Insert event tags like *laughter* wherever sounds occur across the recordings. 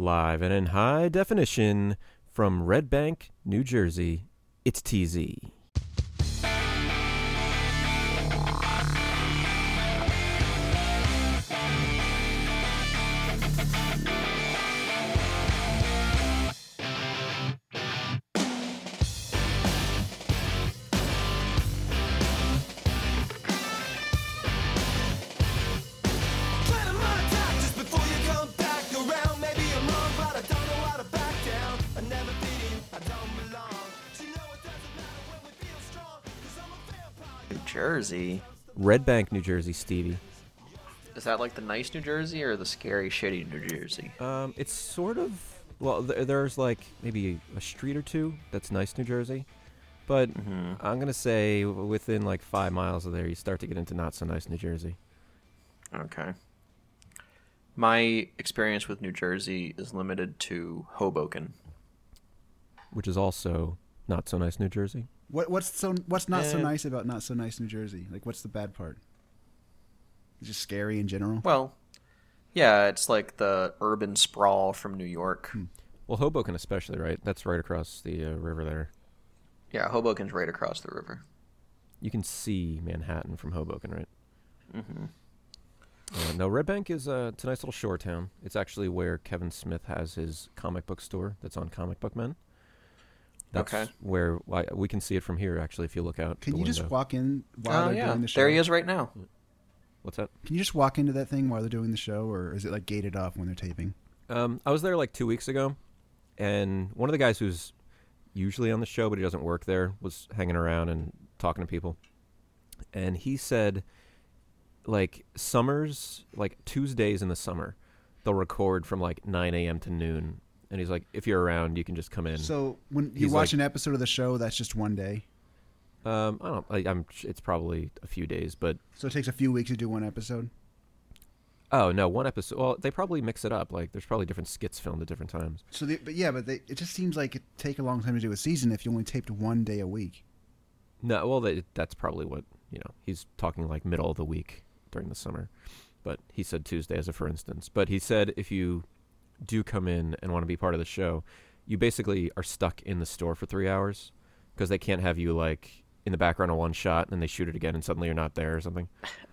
Live and in high definition from Red Bank, New Jersey, it's TZ. Jersey. Red Bank, New Jersey, Stevie. Is that like the nice New Jersey or the scary, shitty New Jersey? Um, it's sort of well. Th- there's like maybe a street or two that's nice, New Jersey, but I'm gonna say within like five miles of there, you start to get into not so nice New Jersey. Okay. My experience with New Jersey is limited to Hoboken. which is also not so nice New Jersey. What what's so what's not so Eh. nice about not so nice New Jersey? Like what's the bad part? It's just scary in general. Well, yeah, it's like the urban sprawl from New York. Well, Hoboken especially, right? That's right across the uh, river there. Yeah, Hoboken's right across the river. You can see Manhattan from Hoboken, right? Mm-hmm. Uh, no, Red Bank is uh, it's a nice little shore town. It's actually where Kevin Smith has his comic book store. That's on Comic Book Men. That's Okay. where why, we can see it from here. Actually, if you look out. Can the you just walk in while Oh they're yeah, doing the show? there he is right now. What's that? Can you just walk into that thing while they're doing the show, or is it like gated off when they're taping? Um, I was there like two weeks ago, and one of the guys who's usually on the show, but he doesn't work there, was hanging around and talking to people. And he said, like, summers, like Tuesdays in the summer, they'll record from like 9 a.m. to noon. And he's like, if you're around, you can just come in. So when you He's watch like- an episode of the show, that's just one day. um, I don't. I, I'm. It's probably a few days, but So it takes a few weeks to do one episode. oh no, one episode. Well, they probably mix it up. Like, there's probably different skits filmed at different times. So, they, but yeah, but they, it just seems like it take a long time to do a season if you only taped one day a week. No, well, they, that's probably what you know. He's talking like middle of the week during the summer, but he said Tuesday as a for instance. But he said if you do come in and want to be part of the show, you basically are stuck in the store for three hours because they can't have you like in the background of one shot and then they shoot it again and suddenly you're not there or something.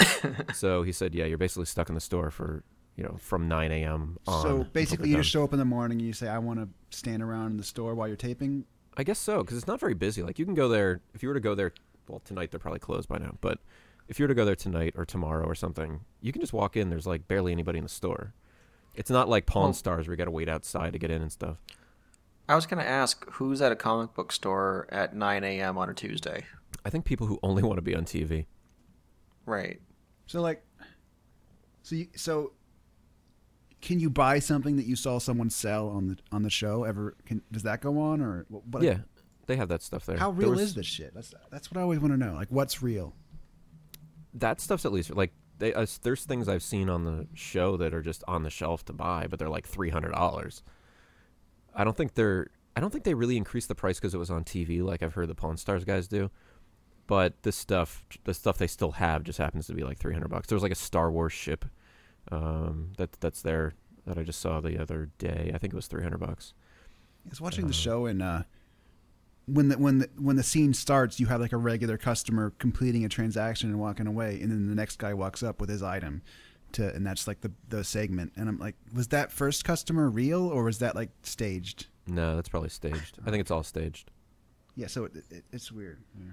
*laughs* so he said, yeah, you're basically stuck in the store for you know from 9 a.m. on. So basically, you just show up in the morning and you say, "I want to stand around in the store while you're taping." I guess so, because it's not very busy. Like you can go there if you were to go there. Well, tonight they're probably closed by now, but if you were to go there tonight or tomorrow or something, you can just walk in. There's like barely anybody in the store. It's not like Pawn Oh. Stars where you got to wait outside to get in and stuff. I was gonna ask who's at a comic book store at 9 a.m. on a Tuesday. I think people who only want to be on TV. Right. So like, so you, so can you buy something that you saw someone sell on the on the show? Ever can does that go on or what? yeah, they have that stuff there. How There real was- is this shit? That's that's what I always want to know. Like, what's real? That stuff's at least like they. Uh, there's things I've seen on the show that are just on the shelf to buy, but they're like three hundred dollars. I don't think they're. I don't think they really increased the price because it was on TV, like I've heard the Pawn Stars guys do. But this stuff, the stuff they still have, just happens to be like three hundred bucks. There was like a Star Wars ship um, that that's there that I just saw the other day. I think it was three hundred bucks. I was watching the show and uh, when the when the when the scene starts, you have like a regular customer completing a transaction and walking away, and then the next guy walks up with his item, to and that's like the the segment. And I'm like, was that first customer real or was that like staged? No, that's probably staged. I think it's all staged. Yeah, so it, it, it's weird. Yeah.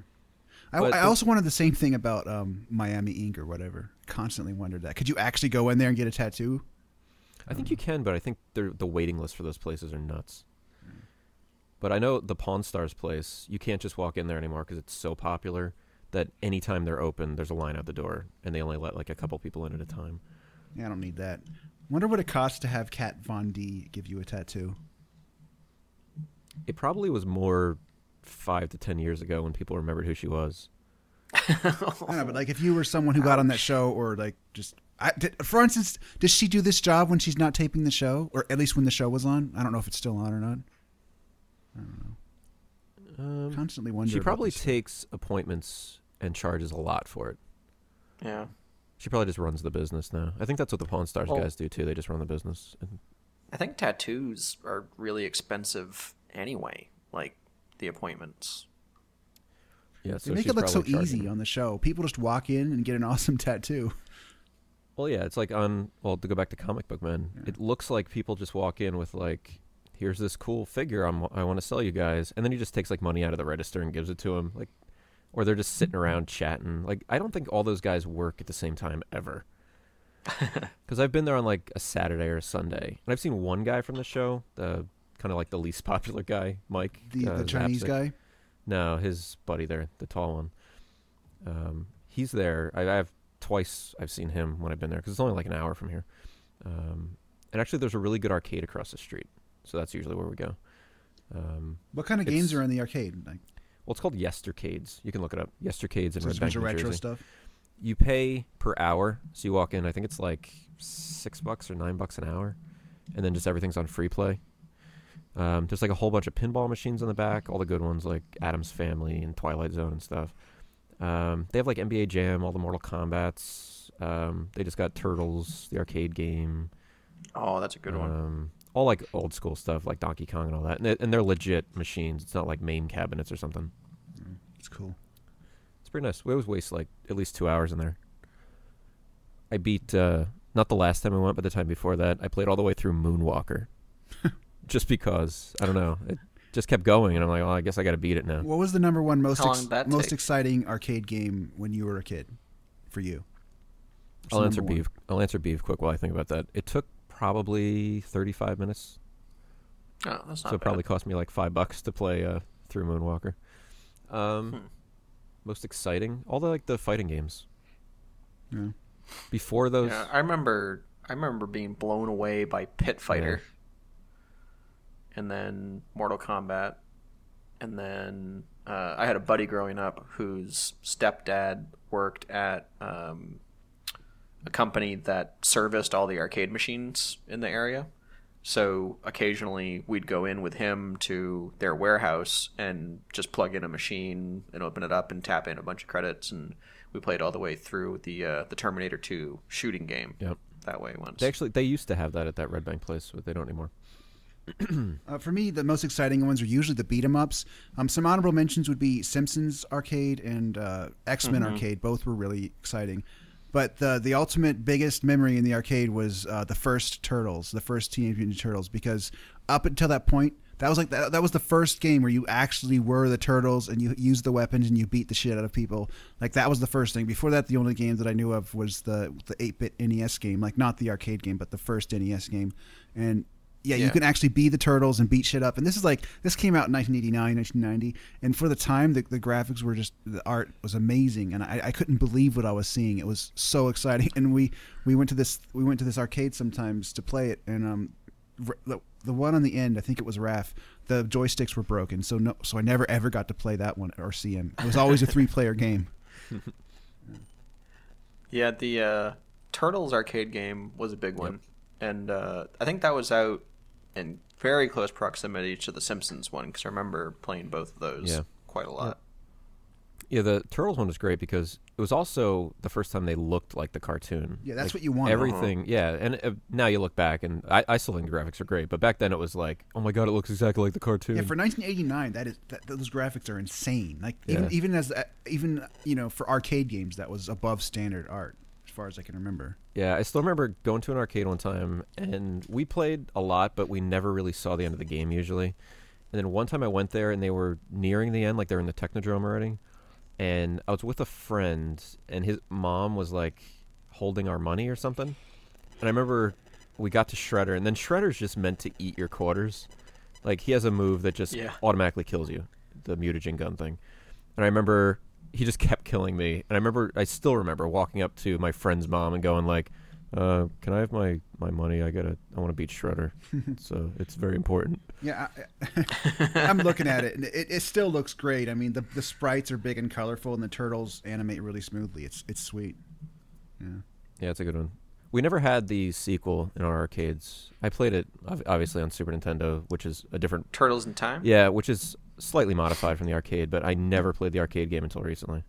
I, But I also wanted the same thing about um, Miami Ink or whatever. Constantly wondered that. Could you actually go in there and get a tattoo? I think you can, but I think the waiting list for those places are nuts. But I know the Pawn Stars place, you can't just walk in there anymore because it's so popular that anytime they're open, there's a line out the door, and they only let like a couple people in at a time. Yeah, I don't need that. Wonder what it costs to have Kat Von D give you a tattoo. It probably was more five to ten years ago when people remembered who she was. *laughs* I don't know, but like if you were someone who got on that show, or like just, I, did, for instance, does she do this job when she's not taping the show, or at least when the show was on? I don't know if it's still on or not. Um, Constantly wonder. she probably this. takes appointments and charges a lot for it. Yeah. She probably just runs the business now. I think that's what the Pawn Stars Well- guys do too. They just run the business. And I think tattoos are really expensive anyway. Like the appointments. Yeah, They so make it look so charging- easy on the show. People just walk in and get an *laughs* awesome tattoo. Well, yeah, it's like on. Well, to go back to comic book men, it looks like people just walk in with like, "Here's this cool figure I'm, I want to sell you guys," and then he just takes like money out of the register and gives it to him, like, or they're just sitting around chatting. Like, I don't think all those guys work at the same time ever. *laughs* Because I've been there on like a Saturday or a Sunday, and I've seen one guy from the show, the kind of like the least *laughs* popular guy, Mike, The, uh, the Chinese Zapcic. guy. No, his buddy there, the tall one. Um, he's there. I, I have twice. I've seen him when I've been there because it's only like an hour from here. Um, and actually, there's a really good arcade across the street, so that's usually where we go. Um, What kind of games are in the arcade? Like well, it's called Yestercades. You can look it up. Yestercades in so Red there's a bunch Bank, of New retro Jersey. stuff. You pay per hour, so you walk in. I think it's like six bucks or nine bucks an hour, and then just everything's on free play. Um, there's like a whole bunch of pinball machines in the back, all the good ones like Addams Family and Twilight Zone and stuff. Um, they have like NBA Jam, all the Mortal Kombat's. Um, they just got Turtles, the arcade game. Oh, that's a good one. All like old school stuff like Donkey Kong and all that, and, they, and they're legit machines. It's not like main cabinets or something. It's cool. It's pretty nice. We always waste like at least two hours in there. I beat uh, not the last time I went, but the time before that, I played all the way through Moonwalker, *laughs* just because I don't know. It just kept going, and I'm like, well, I guess I got to beat it now. What was the number one most ex- most take? exciting arcade game when you were a kid for you? What's I'll answer number one? Beav. I'll answer Beav quick while I think about that. It took probably 35 minutes, oh, that's not so it bad. probably cost me like five bucks to play uh, through Moonwalker. Um, Hmm. most exciting, all the like the fighting games. Yeah. Before those, Yeah, I remember. I remember being blown away by Pit Fighter, and then Mortal Kombat, and then uh, I had a buddy growing up whose stepdad worked at um, a company that serviced all the arcade machines in the area. So occasionally we'd go in with him to their warehouse and just plug in a machine and open it up and tap in a bunch of credits and we played all the way through the uh, the Terminator 2 shooting game Yep. that way once. They actually they used to have that at that Red Bank place, but they don't anymore. *clears throat* Uh, for me, the most exciting ones are usually the beat 'em ups. Um, some honorable mentions would be Simpsons Arcade and uh, X Men Arcade. Both were really exciting. But the the ultimate biggest memory in the arcade was uh, the first Turtles, the first Teenage Mutant Turtles, because up until that point, that was like that, that was the first game where you actually were the turtles and you used the weapons and you beat the shit out of people. Like that was the first thing. Before that, the only game that I knew of was the the eight bit NES game, like not the arcade game, but the first NES game. And yeah, you can actually be the turtles and beat shit up. And this is like this came out in 1989, 1990, and for the time, the, the graphics were just the art was amazing, and I, I couldn't believe what I was seeing. It was so exciting. *laughs* And we we went to this we went to this arcade sometimes to play it, and um, the, the one on the end, I think it was Raph. The joysticks were broken, so no, so I never ever got to play that one or see him. It was always a three player *laughs* game. Yeah, the uh, Turtles arcade game was a big one, and uh, I think that was out in very close proximity to the Simpsons one because I remember playing both of those Yeah. quite a lot. Yeah, the Turtles one was great because it was also the first time they looked like the cartoon. Yeah, that's Like, what you wanted. Everything, yeah, and uh, now you look back, and I, I still think the graphics are great, but back then it was like, oh my god, it looks exactly like the cartoon. Yeah, for 1989, that is that, those graphics are insane. Like even Yeah. even as uh, even you know for arcade games, that was above standard art as far as I can remember. Yeah, I still remember going to an arcade one time, and we played a lot, but we never really saw the end of the game usually. And then one time I went there, and they were nearing the end, like they're in the Technodrome already. And I was with a friend, and his mom was like holding our money or something. And I remember we got to Shredder, and then Shredder's just meant to eat your quarters. Like he has a move that just Yeah. automatically kills you, the mutagen gun thing. And I remember he just kept killing me. And I remember, I still remember walking up to my friend's mom and going like, uh, "Can I have my my money? I gotta, I want to beat Shredder. *laughs* so it's very important." Yeah, I, *laughs* I'm looking at it, and it, it still looks great. I mean, the the sprites are big and colorful, and the turtles animate really smoothly. It's it's sweet. Yeah. Yeah, it's a good one. We never had the sequel in our arcades. I played it obviously on Super Nintendo, which is a different, Turtles in Time. yeah, which is slightly modified from the arcade. But I never played the arcade game until recently.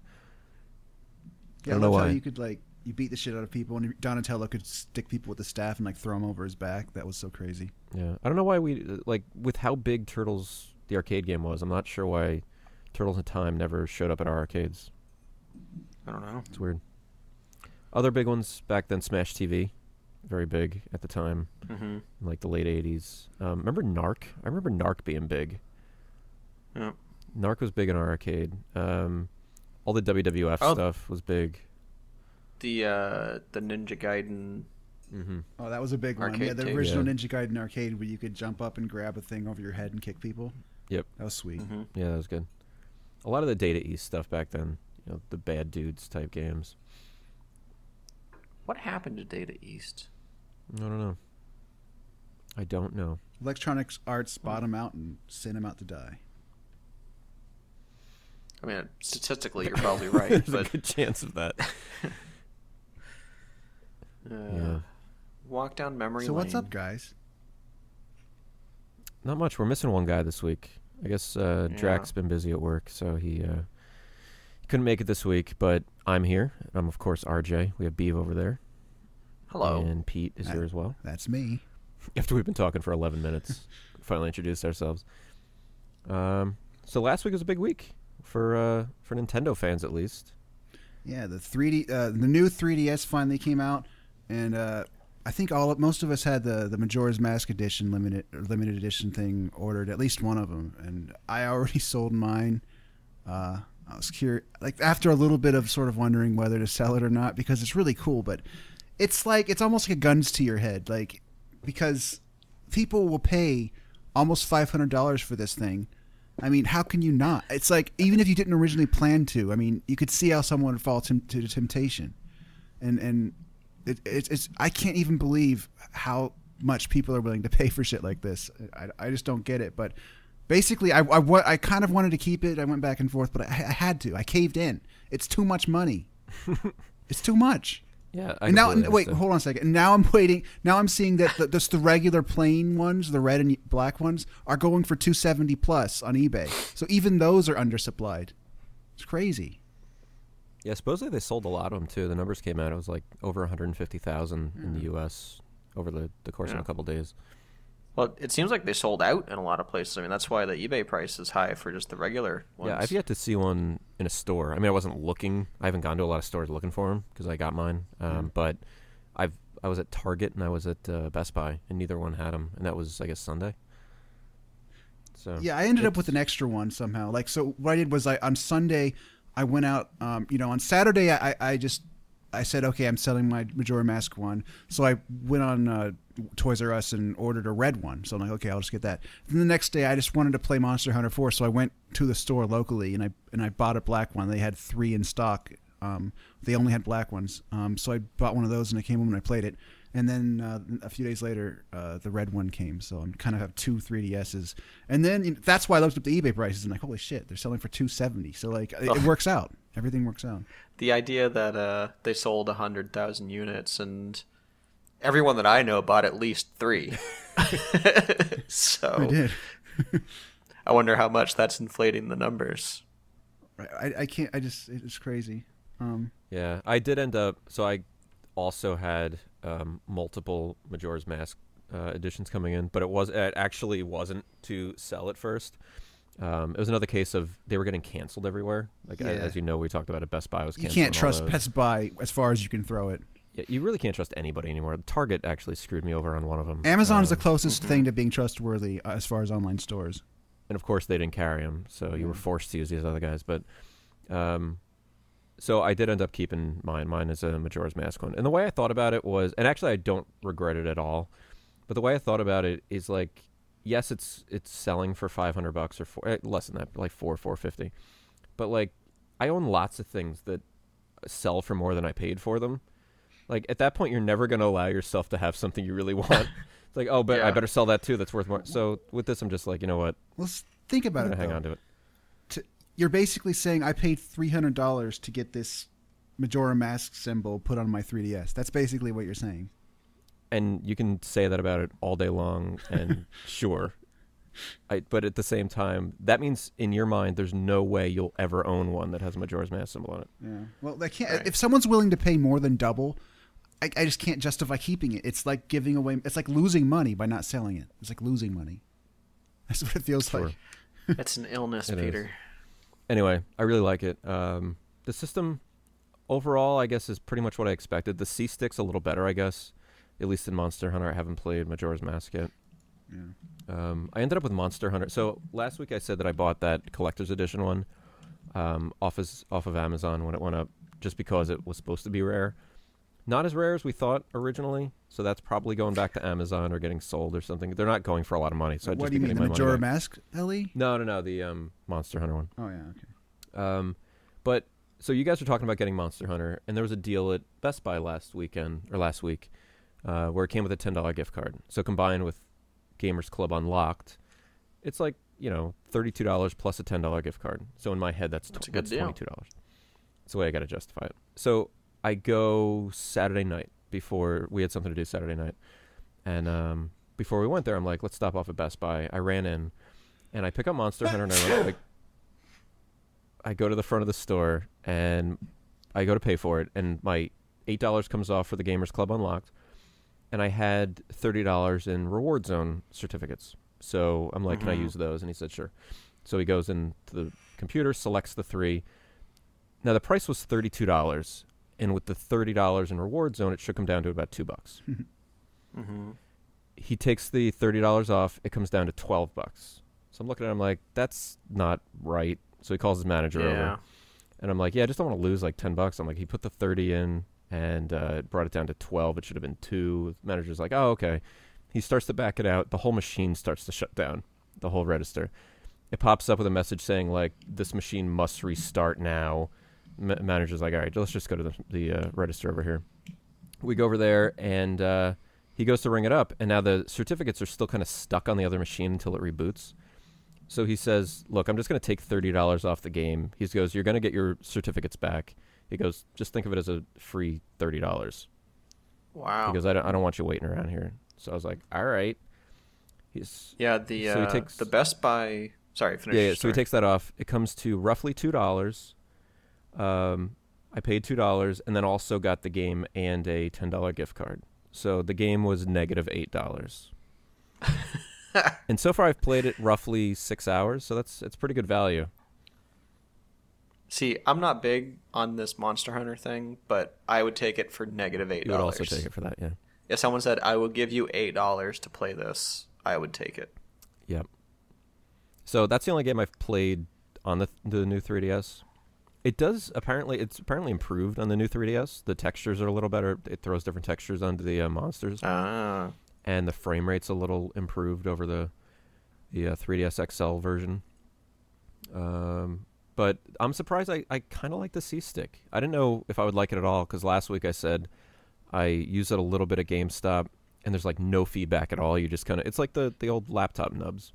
Yeah, I I don't know love how why. you could like you beat the shit out of people, and Donatello could stick people with the staff and like throw them over his back. That was so crazy. Yeah, I don't know why we like with how big Turtles the arcade game was. I'm not sure why Turtles in Time never showed up at our arcades. I don't know. It's weird. Other big ones back then, Smash TV, very big at the time, Mm-hmm. in like the late '80s. Um, remember Narc? I remember Narc being big. Yeah. Narc was big in our arcade. Um, all the WWF Oh. stuff was big. The uh, the Ninja Gaiden. Mm-hmm. Oh, that was a big one. Yeah, the tape. original Yeah. Ninja Gaiden arcade where you could jump up and grab a thing over your head and kick people. Yep. That was sweet. Mm-hmm. Yeah, that was good. A lot of the Data East stuff back then. You know, the bad dudes type games. What happened to Data East? I don't know. I don't know. Electronics Arts bought him out and sent him out to die. I mean, statistically, you're *laughs* probably right, There's a good chance of that. *laughs* uh, yeah. walk down memory So what's up, guys? Not much. We're missing one guy this week. I guess uh, Yeah. Drax's been busy at work, so he uh, couldn't make it this week. But I'm here. I'm of course RJ. We have Beav over there, Hello. and Pete is Hi. here as well. That's me. *laughs* After we've been talking for 11 minutes, finally introduced ourselves. Um, so last week was a big week for uh, for Nintendo fans, at least. Yeah, the 3D, uh, the new 3DS finally came out, and uh, I think all of, most of us had the the Majora's Mask edition limited limited edition thing ordered, at least one of them, and I already *laughs* sold mine. Uh, I was curious, like after a little bit of sort of wondering whether to sell it or not because it's really cool, but it's like it's almost like a guns to your head, like because people will pay almost five hundred dollars for this thing. I mean, how can you not? It's like even if you didn't originally plan to. I mean, you could see how someone would fall to the temptation, and and it, it's it's I can't even believe how much people are willing to pay for shit like this. I, I just don't get it. But basically, I, I I kind of wanted to keep it. I went back and forth, but I, I had to. I caved in. It's too much money. *laughs* it's too much. Yeah. I and now, completely wait, hold on a second. And now I'm waiting. Now I'm seeing that the, just the regular plain ones, the red and black ones, are going for 270 plus on eBay. So even those are undersupplied. It's crazy. Yeah, supposedly they sold a lot of them too. The numbers came out; it was like over 150,000 in the Hmm. U.S. over the, the course of a couple days. Well, it seems like they sold out in a lot of places. I mean, that's why the eBay price is high for just the regular ones. Yeah, I've yet to see one in a store. I mean, I wasn't looking. I haven't gone to a lot of stores looking for them because I got mine. Um, But I've I was at Target and I was at uh, Best Buy, and neither one had them, and that was I guess Sunday. So Yeah, I ended up with an extra one somehow. Like, so what I did was I on Sunday I went out. Um, you know, on Saturday I, I just I said okay, I'm selling my Majora Mask one. So I went on uh, Toys R Us and ordered a red one. So I'm like, okay, I'll just get that. Then the next day I just wanted to play Monster Hunter 4, so I went to the store locally and I and I bought a black one. They had three in stock. Um, they only had black ones. Um, so I bought one of those and I came home and I played it. And then uh, a few days later, uh, the red one came. So I'm kind of have two 3DSs. And then you know, that's why I looked up the eBay prices and like, holy shit, they're selling for 270. So like, it, it works out. Everything works out. the idea that uh, they sold 100,000 units and everyone that I know bought at least three. *laughs* so I did. I wonder how much that's inflating the numbers. Right. I, I can't. I just it's crazy. Um, Yeah, I did end up. So I also had um, multiple Majora's Mask uh, editions coming in, but it was it actually wasn't to sell at first. Um, it was another case of they were getting canceled everywhere. Like Yeah. as you know, we talked about it. Best Buy was canceled. you can't trust. Best Buy as far as you can throw it. Yeah, you really can't trust anybody anymore. Target actually screwed me over on one of them. Amazon's the Um, closest thing to being trustworthy uh, as far as online stores. and of course they didn't carry them, so you were forced to use these other guys. But, um, so I did end up keeping mine. Mine is a Majora's Mask one, and the way I thought about it was, and actually I don't regret it at all. But the way I thought about it is like, yes, it's it's selling for five hundred bucks or four, eh, less than that, like four four fifty. But like, I own lots of things that sell for more than I paid for them. Like at that point, you're never going to allow yourself to have something you really *laughs* want. it's like, oh, but I better sell that too. That's worth more. So with this, I'm just like, you know what? Let's think about I'm it. hang though. on to it. to, you're basically saying I paid three hundred dollars to get this Majora Mask symbol put on my 3DS. That's basically what you're saying. And you can say that about it all day long, and *laughs* sure, I, but at the same time, that means in your mind, there's no way you'll ever own one that has a Majora's Mask symbol on it. Yeah. Well, they can't. Right. If someone's willing to pay more than double, I, I just can't justify keeping it. It's like giving away. It's like losing money by not selling it. It's like losing money. That's what it feels Sure. like. *laughs* It's an illness, *laughs* It is. Peter. Anyway, I really like it. Um, the system overall, I guess, is pretty much what I expected. The C stick's a little better, I guess. At least in Monster Hunter, I haven't played Majora's Mask yet. Yeah. Um, I ended up with Monster Hunter. So last week I said that I bought that collector's edition one um, off as, off of Amazon when it went up, just because it was supposed to be rare. Not as rare as we thought originally. So that's probably going back to Amazon or getting sold or something. They're not going for a lot of money. So what just do you mean, the Majora. Mask, Ellie? No, no, no. The um, Monster Hunter one. Oh yeah, okay. Um, but so you guys were talking about getting Monster Hunter, and there was a deal at Best Buy last weekend or last week, uh, where it came with a ten dollar gift card. So combined with Gamers Club Unlocked, it's like you know thirty two dollars plus a ten dollar gift card. So in my head, that's tw- good that's deal. twenty two dollars. That's the way I got to justify it. So I go Saturday night before we had something to do Saturday night, and um, before we went there, I'm like, let's stop off at Best Buy. I ran in, and I pick up Monster Hunter, and I run, like, I go to the front of the store, and I go to pay for it, and my eight dollars comes off for the Gamers Club Unlocked, and I had thirty dollars in Reward Zone certificates. So I'm like, can I Mhm. use those? And he said, sure. So he goes into the computer, selects the three. Now the price was thirty two dollars, and with the thirty dollars in Reward Zone, it shook him down to about two bucks. *laughs* Mm-hmm. he takes the thirty dollars off. It comes down to twelve bucks. So I'm looking at him like that's not right. So he calls his manager Yeah. over, and I'm like, yeah, I just don't want to lose like ten bucks. I'm like, he put the thirty in and uh, it brought it down to twelve. It should have been two. The manager's like, oh okay. He starts to back it out. The whole machine starts to shut down. The whole register. It pops up with a message saying like this machine must restart now. Ma- manager's like, all right, let's just go to the, the uh, register over here. We go over there and. Uh, he goes to ring it up, and now the certificates are still kind of stuck on the other machine until it reboots. So he says, "Look, I'm just going to take thirty dollars off the game." He goes, "You're going to get your certificates back." He goes, "Just think of it as a free thirty dollars." Wow. He goes, I don't, "I don't want you waiting around here." So I was like, "All right." He's yeah, the So he uh, takes- the Best Buy. Sorry, finish. yeah, yeah. So he takes that off. It comes to roughly two dollars. Um, I paid two dollars, and then also got the game and a ten dollar gift card. So the game was negative eight dollars. *laughs* and so far, I've played it roughly six hours, so that's it's pretty good value. See, I'm not big on this Monster Hunter thing, but I would take it for negative eight You would also take it for that, yeah. If someone said I will give you eight dollars to play this, I would take it. Yep. So that's the only game I've played on the the new 3DS. It does apparently it's apparently improved on the new 3DS. The textures are a little better. It throws different textures onto the uh, monsters. Ah, and the frame rate's a little improved over the the uh, 3ds XL version. Um, but I'm surprised. I, I kind of like the C stick. I didn't know if I would like it at all because last week I said I use it a little bit at GameStop, and there's like no feedback at all. You just kind of it's like the the old laptop nubs,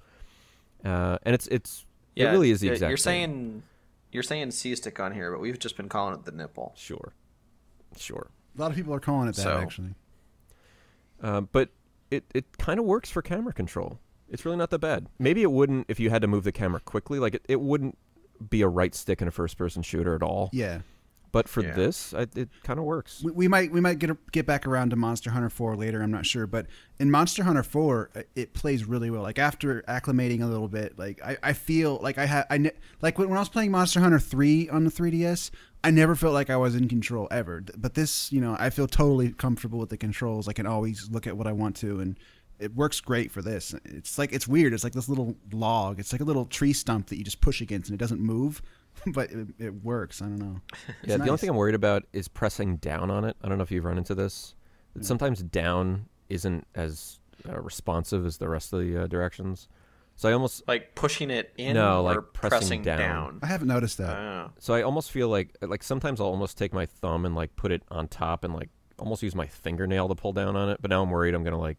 uh, and it's it's yeah, it really is the yeah, exact. You're same. saying you're saying C stick on here, but we've just been calling it the nipple. sure, sure. A lot of people are calling it that So- actually. Um, but it, it kind of works for camera control. It's really not that bad. Maybe it wouldn't if you had to move the camera quickly. Like it, it wouldn't be a right stick in a first person shooter at all. Yeah. But for Yeah. this, I, it kind of works. We, we might we might get get back around to Monster Hunter 4 later. I'm not sure, but in Monster Hunter 4, uh, it plays really well. Like after acclimating a little bit, like I, I feel like I had I ne- like when, when I was playing Monster Hunter 3 on the 3DS, I never felt like I was in control ever. But this, you know, I feel totally comfortable with the controls. I can always look at what I want to, and it works great for this. It's like it's weird. It's like this little log. It's like a little tree stump that you just push against, and it doesn't move. *laughs* But it, it works. I don't know. *laughs* It's yeah, the only thing I'm worried about is pressing down on it. I don't know if you've run into this. That Sometimes down isn't as uh, responsive as the rest of the uh, directions. So I almost Like pushing it in No, or like pressing pressing, down. down. I haven't noticed that. Ah. so I almost feel like like sometimes I'll almost take my thumb and like put it on top and like almost use my fingernail to pull down on it. But now I'm worried I'm gonna like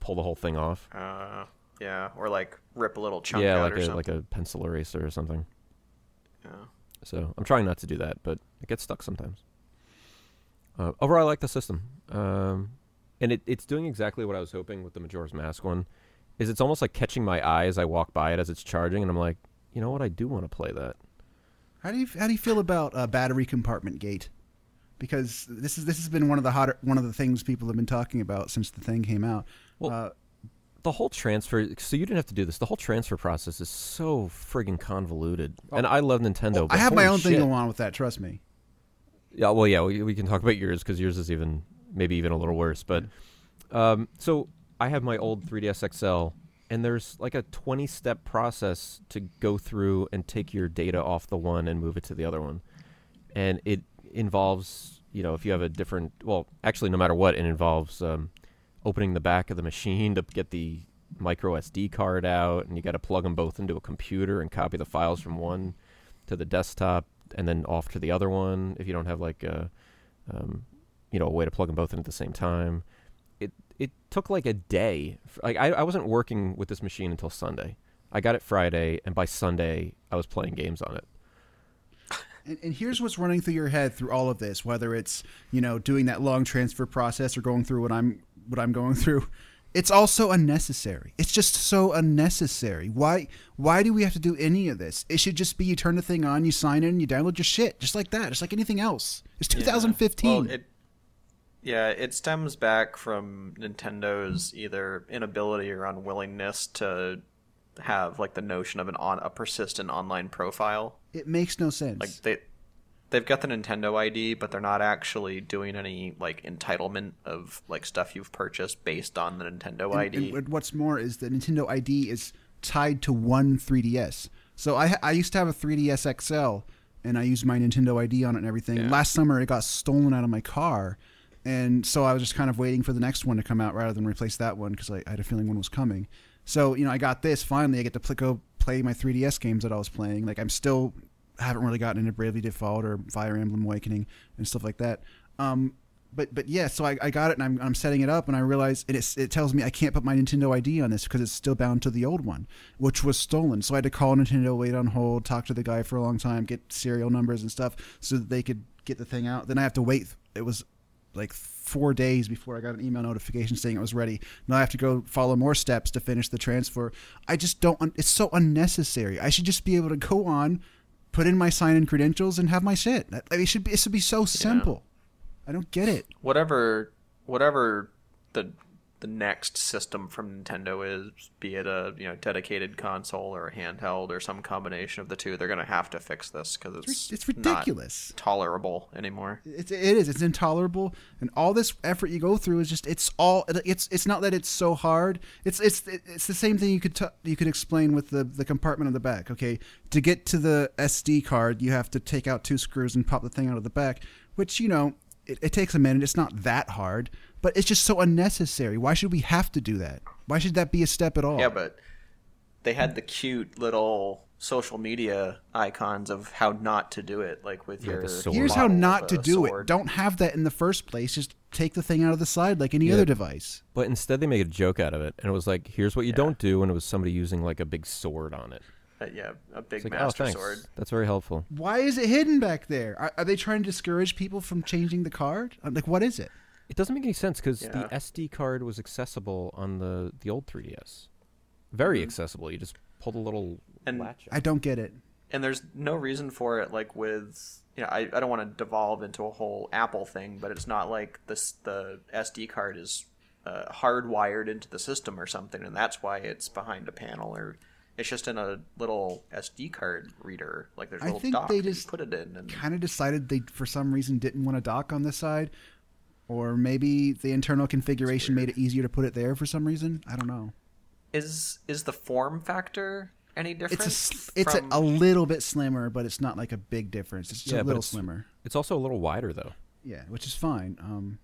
pull the whole thing off. Uh, yeah, or like rip a little chunk yeah, out like or a something. like a pencil eraser or something. yeah. So I'm trying not to do that, but it gets stuck sometimes. Uh, overall, I like the system, um, and it, it's doing exactly what I was hoping with the Majora's Mask one. is it's almost like catching my eye as I walk by it as it's charging, and I'm like, you know what, I do want to play that. How do you how do you feel about uh, battery compartment gate? Because this is this has been one of the hotter one of the things people have been talking about since the thing came out. Well, uh, the whole transfer so you didn't have to do this the whole transfer process is so friggin' convoluted and i love nintendo I but have my own thing shit. going on with that. Trust me. yeah well yeah we, we can talk about yours because yours is even maybe even a little worse but um, so i have my old 3ds xl and there's like a 20 step process to go through and take your data off the one and move it to the other one and it involves you know if you have a different well actually no matter what it involves um, opening the back of the machine to get the micro SD card out, and you got to plug them both into a computer and copy the files from one to the desktop, and then off to the other one. If you don't have like a, um, you know, a way to plug them both in at the same time, it it took like a day. Like I, I wasn't working with this machine until Sunday. I got it Friday, and by Sunday I was playing games on it. And, and here's what's running through your head through all of this, whether it's you know doing that long transfer process or going through what I'm what I'm going *laughs* through. It's also unnecessary. It's just so unnecessary. Why why do we have to do any of this? It should just be you turn the thing on, you sign in, you download your shit, just like that, just like anything else. It's 2015. Well, it, yeah, it stems back from Nintendo's either inability or unwillingness to have like the notion of an on a persistent online profile. it makes no sense. Like they they've got the Nintendo ID, but they're not actually doing any like entitlement of like stuff you've purchased based on the Nintendo And- ID. And, what's more is the Nintendo ID is tied to one 3DS. So I I used to have a 3DS XL, and I used my Nintendo ID on it and everything. Yeah. Last summer, it got stolen out of my car, and so I was just kind of waiting for the next one to come out rather than replace that one because I, I had a feeling one was coming. So you know, I got this finally. I get to pl- go play my 3DS games that I was playing. Like I'm still haven't really gotten into Bravely Default or Fire Emblem Awakening and stuff like that. Um, but but yeah, so I, I got it and I'm, I'm setting it up and I realize it, it tells me I can't put my Nintendo ID on this because it's still bound to the old one, which was stolen. So I had to call Nintendo, wait on hold, talk to the guy for a long time, get serial numbers and stuff so that they could get the thing out. Then I have to wait. It was like four days before I got an email notification saying it was ready. Now I have to go follow more steps to finish the transfer. I just don't. It's so unnecessary. I should just be able to go on, put in my sign-in credentials, and have my shit. That- mean, it should be. It should be so simple. I don't get it. whatever whatever the the next system from Nintendo is, be it a you know dedicated console or a handheld or some combination of the two, they're gonna have to fix this because it's It's ridiculous. tolerable anymore. It's, it is. It's intolerable, and all this effort you go through is just. It's all. It's. It's not that it's so hard. It's. It's. It's the same thing you could. T- you could explain with the the compartment on the back. Okay, to get to the SD card, you have to take out two screws and pop the thing out of the back, which you know it, it takes a minute. It's not that hard, but it's just so unnecessary. Why should we have to do that? Why should that be a step at all? Yeah, but they had the cute little social media icons of how not to do it, like with Yeah, your. sword. Here's how not to do sword. it. Don't have that in the first place. Just take the thing out of the side like any Yeah. other device. But instead, they made a joke out of it, and it was like, "Here's what you Yeah. don't do," and it was somebody using like a big sword on it. Uh, yeah, a big like, master oh, sword. That's very helpful. Why is it hidden back there? Are, are they trying to discourage people from changing the card? Uh, Like, what is it? It doesn't make any sense because Yeah. the SD card was accessible on the the old 3DS, very accessible. You just pulled a little And- latch. I don't get it. and there's no reason for it like with you know I, I don't want to devolve into a whole apple thing but it's not like this the sd card is uh, hardwired into the system or something and that's why it's behind a panel or it's just in a little sd card reader like there's a I little think dock they that you just put it in and Kind of decided they, for some reason, didn't want a dock on this side, or maybe the internal configuration made it easier to put it there for some reason. I don't know. is is the form factor any different It's a, s- it's a, from- a little bit slimmer, but it's not like a big difference. It's just Yeah, a little it's- slimmer. It's also a little wider though. Yeah, which is fine. Um,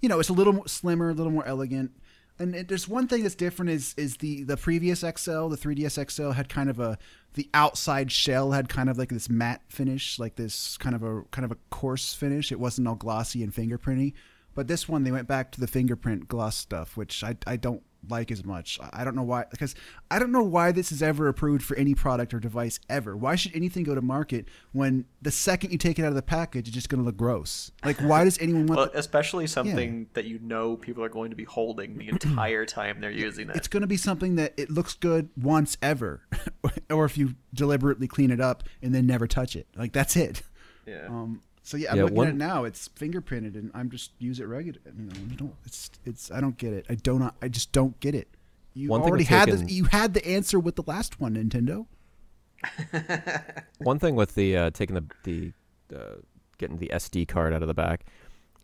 you know, it's a little slimmer, a little more elegant. And there's one thing that's different is is the the previous XL, the 3DS XL had kind of a the outside shell had kind of like this matte finish, like this kind of a kind of a coarse finish. It wasn't all glossy and fingerprinty. But this one they went back to the fingerprint gloss stuff, which I I don't like as much. I don't know why because I don't know why this is ever approved for any product or device ever. Why should anything go to market when the second you take it out of the package, it's just going to look gross? Like, why does anyone want? Well, the- especially something that you know people are going to be holding the entire *clears throat* time they're using it. it's going to be something that it looks good once ever, *laughs* or if you deliberately clean it up and then never touch it. Like that's it. yeah. Um, so yeah, I'm Yeah, looking one- at it now. It's fingerprinted, and I'm just use it regular. You know, you don't. It's it's. I don't get it. I don't. I just don't get it. You One already had taking- the, you had the answer with the last one, Nintendo. *laughs* One thing with the uh, taking the the uh, getting the SD card out of the back.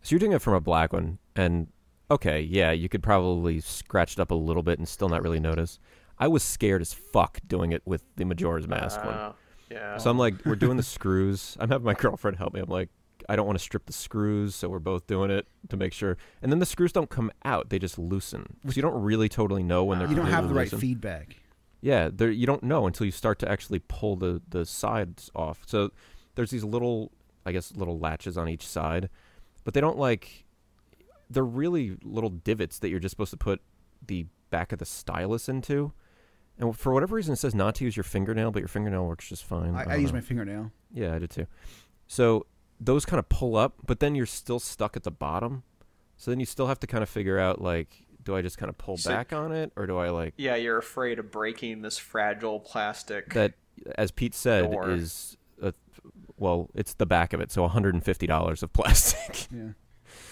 So you're doing it from a black one, and okay, yeah, you could probably scratch it up a little bit and still not really notice. I was scared as fuck doing it with the Majora's Mask one. Yeah. So I'm like, we're doing the screws. *laughs* I'm having my girlfriend help me. I'm like, I don't want to strip the screws, so we're both doing it to make sure. And then the screws don't come out; they just loosen. So you don't really totally know when they're. You don't have the completely right loosened. feedback. Yeah, there you don't know until you start to actually pull the the sides off. So there's these little, I guess, little latches on each side, but they don't like. They're really little divots that you're just supposed to put the back of the stylus into. And for whatever reason, it says not to use your fingernail, but your fingernail works just fine. I, I don't use know. my fingernail. Yeah, I did too. So those kind of pull up, but then you're still stuck at the bottom. So then you still have to kind of figure out like, do I just kind of pull So- back on it, or do I like yeah, you're afraid of breaking this fragile plastic. that? As Pete said, Door. is a, well, it's the back of it, so 150 dollars of *laughs* plastic. Yeah.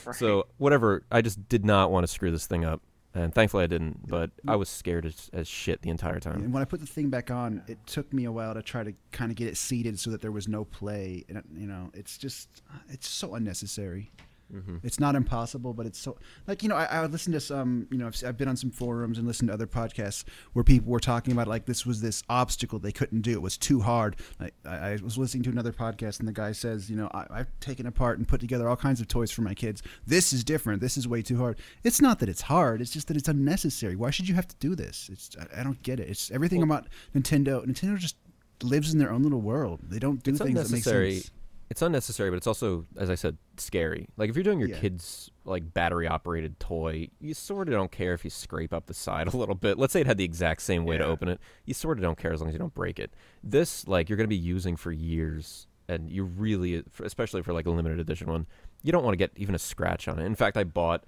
right? So whatever, I just did not want to screw this thing up, and thankfully I didn't. But I was scared as, as shit the entire time. And when I put the thing back on, it took me a while to try to kind of get it seated so that there was no play. And you know, it's just uh, it's so unnecessary. Mm-hmm. It's not impossible, but it's so like you know I, I would listen to some you know I've, I've been on some forums and listened to other podcasts where people were talking about like this was this obstacle they couldn't do it was too hard. I, I was listening to another podcast and the guy says you know I, I've taken apart and put together all kinds of toys for my kids. This is different. This is way too hard. It's not that it's hard. It's just that it's unnecessary. Why should you have to do this? It's I, I don't get it. It's everything about Nintendo. Nintendo just lives in their own little world. They don't do things that make sense. It's unnecessary, but it's also, as I said, scary. Like if you're doing your Yeah. kid's like battery operated toy, you sort of don't care if you scrape up the side *laughs* a little bit. Let's say it had the exact same way to open it. You sort of don't care as long as you don't break it. This, like, you're going to be using for years, and you really, especially for like a limited edition one, you don't want to get even a scratch on it. In fact, I bought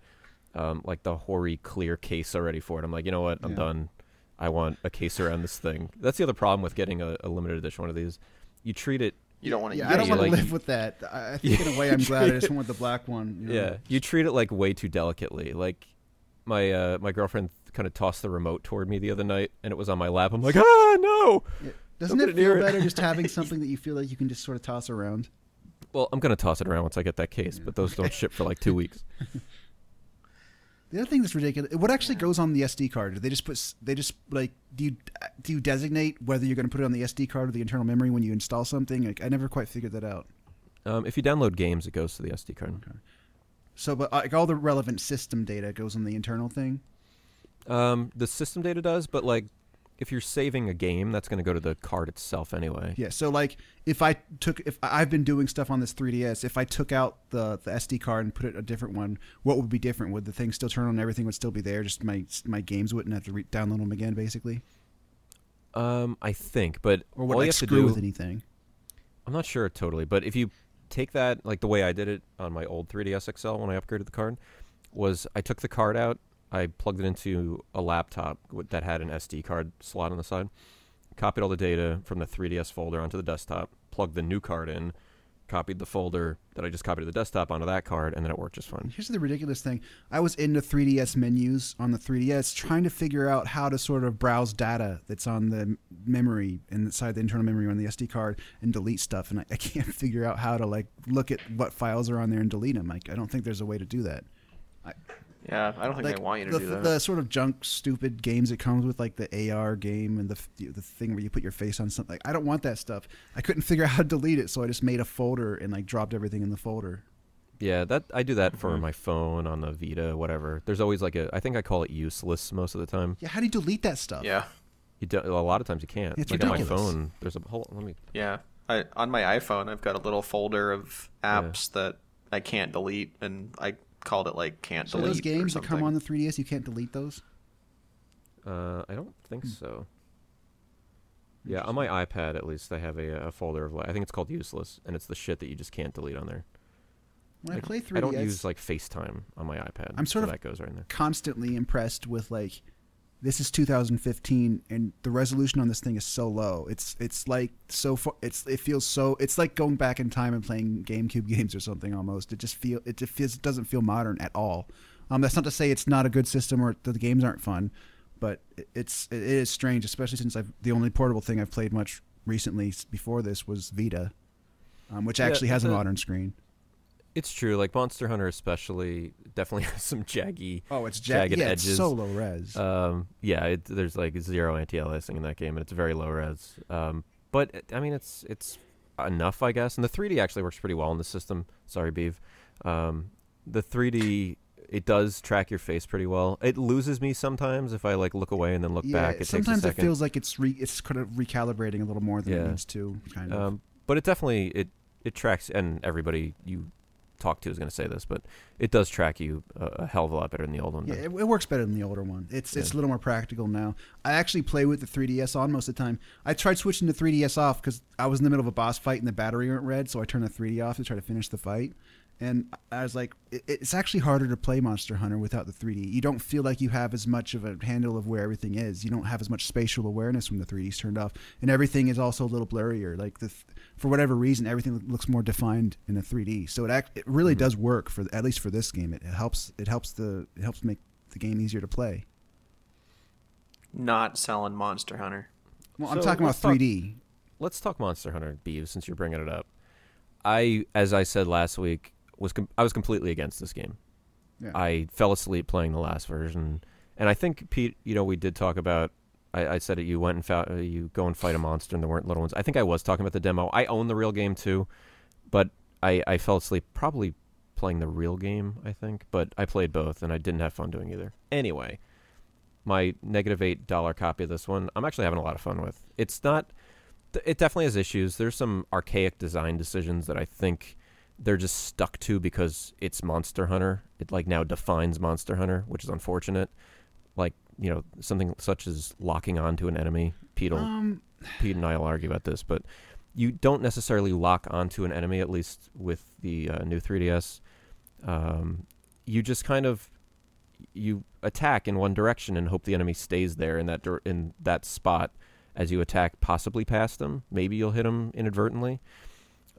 um, like the Hori clear case already for it. I'm like, you know what? I'm Yeah. done. I want a case around this thing. That's the other problem with getting a, a limited edition one of these. You treat it you don't want to Yeah, use I don't want to like- live with that. I I think in a way I'm glad I just went with the black one. you know. Yeah, you treat it like way too delicately. Like my uh, my girlfriend kind of tossed the remote toward me the other night, and it was on my lap. I'm like, ah, no. Yeah. Doesn't Don't it get near feel it. better just *laughs* having something that you feel like you can just sort of toss around? Well, I'm gonna toss it around once I get that case, but those don't ship for like two weeks. *laughs* The other thing that's ridiculous, what actually goes on the SD card? Do they just put? They just like do you do you designate whether you're going to put it on the SD card or the internal memory when you install something? Like, I never quite figured that out. Um, if you download games, it goes to the SD card. So, but uh, like all the relevant system data goes on the internal thing. Um, the system data does, but like if you're saving a game, that's gonna go to the card itself anyway. Yeah. So like if I took if I've been doing stuff on this 3DS, if I took out the the SD card and put it a different one, what would be different? Would the thing still turn on? Everything would still be there. Just my my games wouldn't have to re- download them again, basically. Um, I think, but Or would all I you have to do, with anything? I'm not sure totally, but if you take that like the way I did it on my old 3DS XL when I upgraded the card, was I took the card out, I plugged it into a laptop that had an SD card slot on the side, copied all the data from the 3DS folder onto the desktop, plugged the new card in, copied the folder that I just copied to the desktop onto that card, and then it worked just fine. Here's the ridiculous thing. I was in the 3DS menus on the 3DS trying to figure out how to sort of browse data that's on the memory inside the internal memory on the SD card and delete stuff. And I, I can't *laughs* figure out how to like look at what files are on there and delete them. Like, I don't think there's a way to do that. Yeah, I don't think Like they want you to the, do that. the sort of junk, stupid games it comes with, like the AR game and the the thing where you put your face on something. Like, I don't want that stuff. I couldn't *laughs* figure out how to delete it, so I just made a folder and like dropped everything in the folder. Yeah, that I do that for Mhm. my phone on the Vita, whatever. There's always like a I think I call it useless most of the time. Yeah, how do you delete that stuff? yeah, You do, a lot of times you can't. It's like on my phone, there's a whole. Let me. yeah. I, on my iPhone, I've got a little folder of apps that I can't delete, and I called it like can't So delete. those games that come on the 3DS, you can't delete those. Uh, I don't think so. Yeah, on my iPad at least, I have a, a folder of like I think it's called useless, and it's the shit that you just can't delete on there. When Like, I play 3DS, I don't use like FaceTime on my iPad. I'm sort so of- that goes right in there. constantly impressed with like this is 2015 and the resolution on this thing is so low. It's it's like so far it's it feels so it's like going back in time and playing gamecube *laughs* games or something almost. It just feel it just feels, it doesn't feel modern at all. Um that's not to say it's not a good system or the games aren't fun but it's it is strange especially since i've the only portable thing i've played much recently before this was vita um, which Yeah, actually has a modern screen It's true. Like Monster Hunter, especially, definitely *laughs* has some jaggy. oh it's ja- Jagged yeah, edges. it's so low res Um, yeah, it, there's like zero anti-aliasing in that game, and it's very low res. Um, but I mean, it's it's enough, I guess. And the 3D actually works pretty well in the system. Sorry, Beav. Um, the 3D it does track your face pretty well. It loses me sometimes if I like look away and then look back. It sometimes takes a it feels like it's re, it's kind of recalibrating a little more than it needs to. Kind of. Um, but it definitely it it tracks, and everybody you talk to is going to say this, but it does track you a, a hell of a lot better than the old one. yeah, it, it works better than the older one. It's it's a little more practical now. I actually play with the 3DS on most of the time. I tried switching the 3DS off because I was in the middle of a boss fight and the battery went red, so I turned the 3D off to try to finish the fight. And I was like, it, it's actually harder to play Monster Hunter without the 3D. You don't feel like you have as much of a handle of where everything is. You don't have as much spatial awareness when the 3D's turned off, and everything is also a little blurrier. Like the, for whatever reason, everything looks more defined in the 3D. So it act, it really hmm. does work for at least for this game. It, it helps it helps the it helps make the game easier to play. Not selling Monster Hunter. Well, I'm talking about let's talk- 3D. let's talk Monster Hunter, Beav, since you're bringing it up. I, as I said last week, was com- I was completely against this game. Yeah. I fell asleep playing the last version, and I think Pete, you know, we did talk about. I, I said that you went and found uh, you go and fight a monster, and there weren't little ones. I think I was talking about the demo. I own the real game too, but I, I fell asleep probably playing the real game. I think, but I played both, and I didn't have fun doing either. Anyway, my negative eight dollar copy of this one, I'm actually having a lot of fun with. It's not. It definitely has issues. There's some archaic design decisions that I think they're just stuck to because it's Monster Hunter. It like now defines Monster Hunter, which is unfortunate. Like you know something such as locking onto an enemy. Pete, will, Um, Pete and I will argue about this, but you don't necessarily lock onto an enemy. At least with the uh, new 3DS, um, you just kind of you attack in one direction and hope the enemy stays there in that in that spot as you attack, possibly past them. Maybe you'll hit them inadvertently.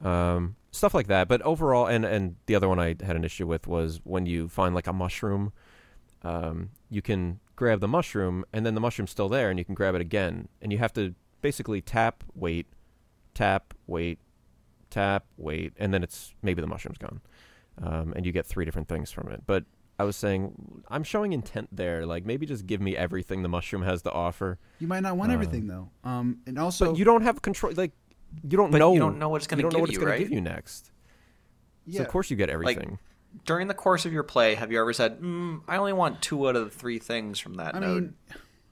Um, stuff like that. But overall, and and the other one I had an issue with was when you find like a mushroom, um, you can grab the mushroom and then the mushroom's still there and you can grab it again and you have to basically tap, wait, tap, wait, tap, wait, and then it's maybe the mushroom's gone, um, and you get three different things from it. But I was saying I'm showing intent there. Like maybe just give me everything the mushroom has to offer. you might not want Uh, everything though. Um, and also you don't have control. Like you don't But know. you don't know what it's gonna you don't know give what it's you, gonna right? give you next. yeah, So of course you get everything. During the course of your play, have you ever said, mm, "I only want two out of the three things from that I node"? mean,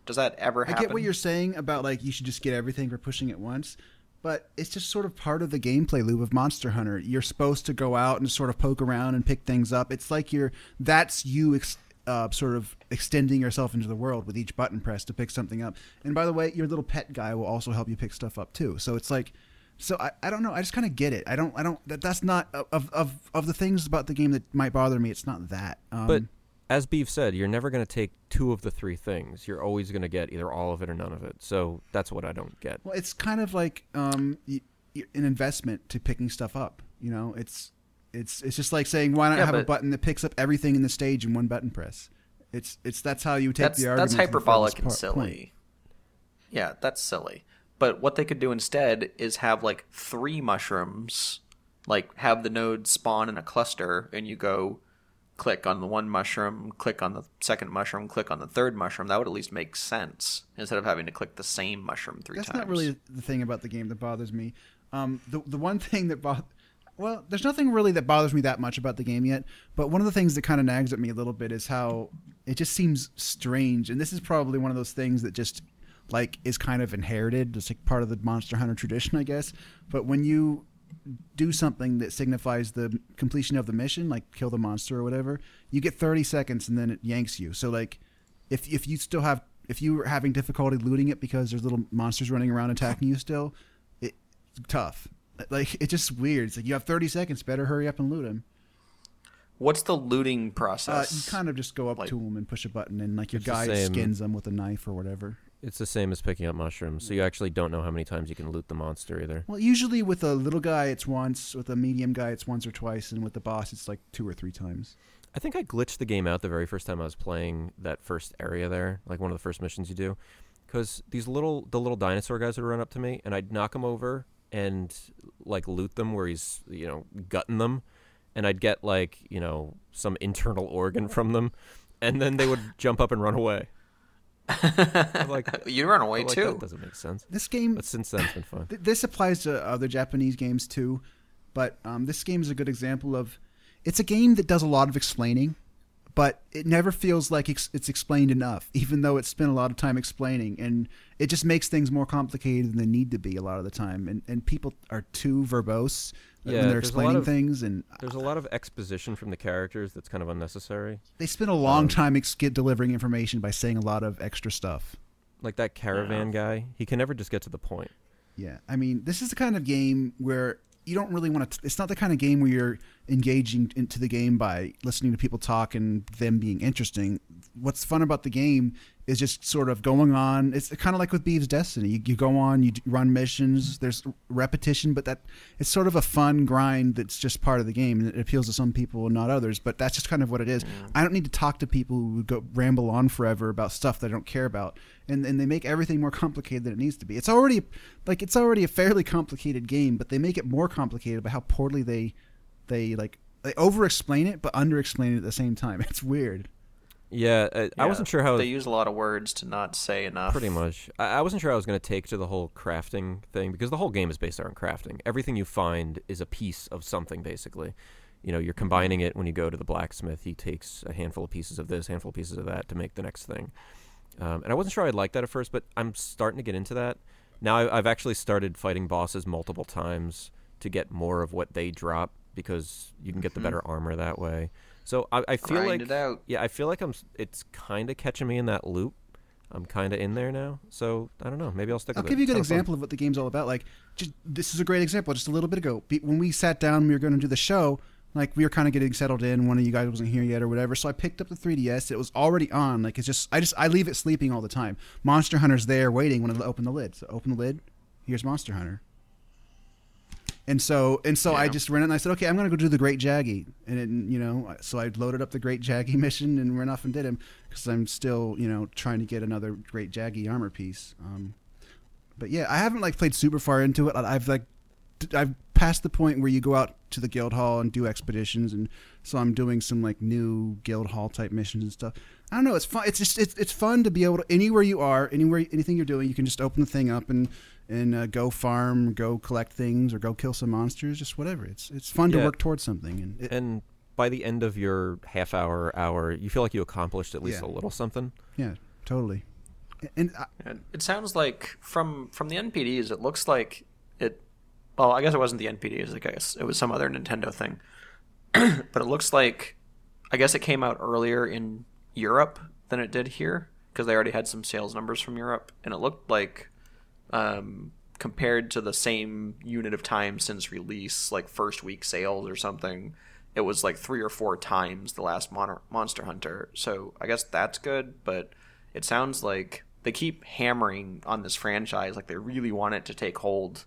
Does that ever happen? I get what you're saying about like you should just get everything for pushing it once, but it's just sort of part of the gameplay loop of Monster Hunter. You're supposed to go out and sort of poke around and pick things up. It's like you're that's you ex, uh, sort of extending yourself into the world with each button press to pick something up. And by the way, your little pet guy will also help you pick stuff up too. So it's like. So I, I don't know I just kind of get it I don't I don't that that's not of of of the things about the game that might bother me it's not that um, But as Beav said, you're never going to take two of the three things. You're always going to get either all of it or none of it. So that's what I don't get. Well, it's kind of like um, y- y- an investment to picking stuff up. You know, it's it's it's just like saying why not Yeah, have a button that picks up everything in the stage in one button press. It's it's that's how you take that's the argument. that's the hyperbolic and part- silly. point. Yeah, that's silly. But what they could do instead is have like three mushrooms, like have the nodes spawn in a cluster, and you go click on the one mushroom, click on the second mushroom, click on the third mushroom. That would at least make sense instead of having to click the same mushroom three That's times. That's not really the thing about the game that bothers me. Um, the the one thing that bothers well, there's nothing really that bothers me that much about the game yet. But one of the things that kind of nags at me a little bit is how it just seems strange. And this is probably one of those things that just like is kind of inherited. It's like part of the Monster Hunter tradition, I guess. But when you do something that signifies the completion of the mission, like kill the monster or whatever, you get 30 seconds and then it yanks you. So like, if if you still have if you were having difficulty looting it because there's little monsters running around attacking you still, it tough. Like it's just weird. It's like you have 30 seconds. Better hurry up and loot them. What's the looting Uh, process? you kind of just go up like- to them and push a button, and like your guy skins them with a knife or whatever. It's the same as picking up mushrooms, so you actually don't know how many times you can loot the monster either. Well, usually with a little guy, it's once. With a medium guy, it's once or twice, and with the boss, it's like two or three times. I think I glitched the game out the very first time I was playing that first area there, like one of the first missions you do, because these little the little dinosaur guys would run up to me and I'd knock them over and like loot them where he's you know gutting them, and I'd get like you know some internal *laughs* organ from them, and then they would jump up and run away. I'm like, *laughs* you run away like, too. that doesn't make sense. This game, But since then, it's been fun. th- this applies to other Japanese games too, but um, this game is a good example of. It's a game that does a lot of explaining, but it never feels like it's, it's explained enough, even though it's spent a lot of time explaining, and it just makes things more complicated than they need to be a lot of the time. And and people are too verbose Yeah, when they're there's a lot explaining of- things, and There's a lot of exposition from the characters that's kind of unnecessary. they spend a long Um, time ex- get delivering information by saying a lot of extra stuff. Like that caravan guy, he can never just get to the point. Yeah, I mean, this is the kind of game where you don't really want to. It's not the kind of game where you're engaging into the game by listening to people talk and them being interesting. What's fun about the game is just sort of going on. It's kind of like with Beav's Destiny. You, you go on, you run missions. There's repetition, but that it's sort of a fun grind that's just part of the game, and it appeals to some people and not others. But that's just kind of what it is. I don't need to talk to people who go ramble on forever about stuff that I don't care about, and and they make everything more complicated than it needs to be. It's already like it's already a fairly complicated game, but they make it more complicated by how poorly they they like they over explain it but under explain it at the same time. *laughs* It's weird. Yeah, I, I wasn't sure how they use a lot of words to not say enough. Pretty much. I, I wasn't sure I was going to take to the whole crafting thing because the whole game is based around crafting. Everything you find is a piece of something, basically. You know, you're combining it when you go to the blacksmith. He takes a handful of pieces of this, handful of pieces of that to make the next thing. Um, and I wasn't sure I'd like that at first, but I'm starting to get into that. Now I, I've actually started fighting bosses multiple times to get more of what they drop because you can get the mm-hmm. better armor that way. So I, I feel Grind like it out. yeah, I feel like I'm. It's kind of catching me in that loop. I'm kind of in there now. So I don't know. Maybe I'll stick I'll with give it. you a good It's kinda fun. example of what the game's all about. Like, just this is a great example. Just a little bit ago, Be- when we sat down, we were going to do the show. Like, we were kind of getting settled in. One of you guys wasn't here yet, or whatever. So I picked up the 3ds. It was already on. Like, it's just I just I leave it sleeping all the time. Monster Hunter's there waiting when I open the lid. So open the lid. Here's Monster Hunter. And so and so I just ran it and I said, okay, I'm gonna go do the Great Jaggi, and it, you know, so I loaded up the Great Jaggi *laughs* mission and ran off and did him because I'm still, you know, trying to get another Great Jaggi armor piece. Um, but yeah, I haven't like played super far into it. I've like I've passed the point where you go out to the guild hall and do expeditions, and so I'm doing some like new guild hall type missions and stuff. I don't know. It's fun. It's just it's, it's fun to be able to anywhere you are, anywhere anything you're doing, you can just open the thing up and and uh, go farm, go collect things, or go kill some monsters, just whatever. It's it's fun to work towards something, and it, And by the end of your half hour, hour, you feel like you accomplished at least Yeah. a little something. yeah, totally. And I, And It sounds like from from the NPDs, it looks like it. Well, I guess it wasn't the NPDs. I guess it was some other Nintendo thing. *clears throat* but it looks like, I guess it came out earlier in Europe than it did here because they already had some sales numbers from Europe, and it looked like, um, compared to the same unit of time since release, like first week sales or something, it was like three or four times the last Mon- Monster Hunter. So I guess that's good, but it sounds like they keep hammering on this franchise, like they really want it to take hold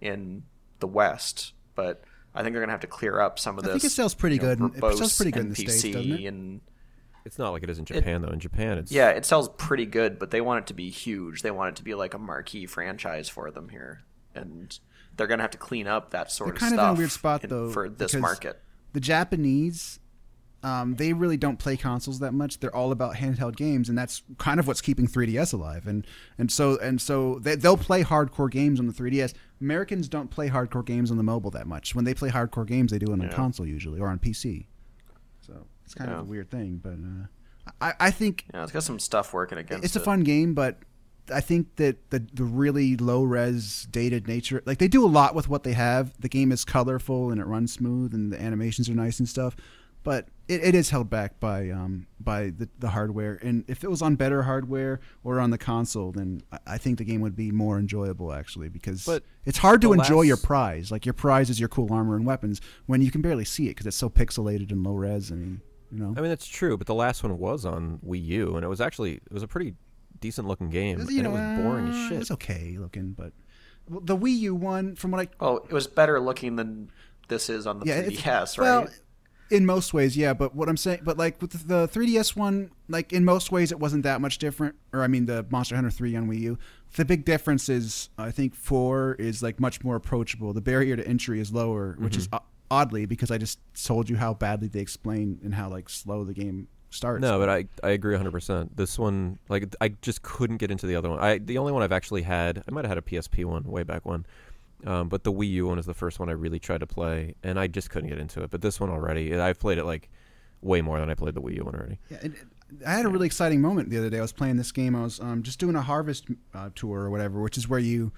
in the West, but I think they're gonna have to clear up some of I think it sells pretty you know, good it sells pretty good in the NPC States, doesn't it? And It's not like it is in Japan though. In Japan, it's yeah, it sells pretty good, but they want it to be huge. They want it to be like a marquee franchise for them here, and they're gonna have to clean up that sort They're of kind of in a weird spot in- though for this market. The Japanese, um, they really don't play consoles that much. They're all about handheld games, and that's kind of what's keeping 3DS alive. And and so and so they, they'll play hardcore games on the 3DS. Americans don't play hardcore games on the mobile that much. When they play hardcore games, they do it on Yeah. console usually or on PC. It's kind Yeah. of a weird thing, but uh, I, I think Yeah, it's got some stuff working against it. it's a it. fun game, but I think that the the really low res dated nature, like they do a lot with what they have. The game is colorful and it runs smooth, and the animations are nice and stuff. but it, it is held back by um by the, the hardware. And if it was on better hardware or on the console, then I, think the game would be more enjoyable actually because But it's hard to enjoy your prize. Like your prize is your cool armor and weapons when you can barely see it because it's so pixelated and low res. I mean, you know. I mean, that's true, but the last one was on Wii U, and it was actually it was a pretty decent looking game. you and know, it was boring uh, as shit. It's okay looking, but the Wii U one, from what I Oh, it was better looking than this is on the yeah, it's- 3DS, right? Well, in most ways, yeah. But what I'm saying, but like with the 3DS one, like in most ways, it wasn't that much different. Or I mean, the Monster Hunter 3 on Wii U. The big difference is, I think four is like much more approachable. The barrier to entry is lower, which Mm-hmm. is o- oddly because I just told you how badly they explain and how like slow the game starts. No, but I I agree 100%. This one like I just couldn't get into the other one. I the only one I've actually had, I might have had a PSP one way back when. Um, but the Wii U one is the first one I really tried to play and I just couldn't get into it. But this one already, I've played it like way more than I played the Wii U one already. Yeah, and I had a really exciting moment the other day. I was playing this game. I was um, just doing a harvest uh, tour or whatever, which is where you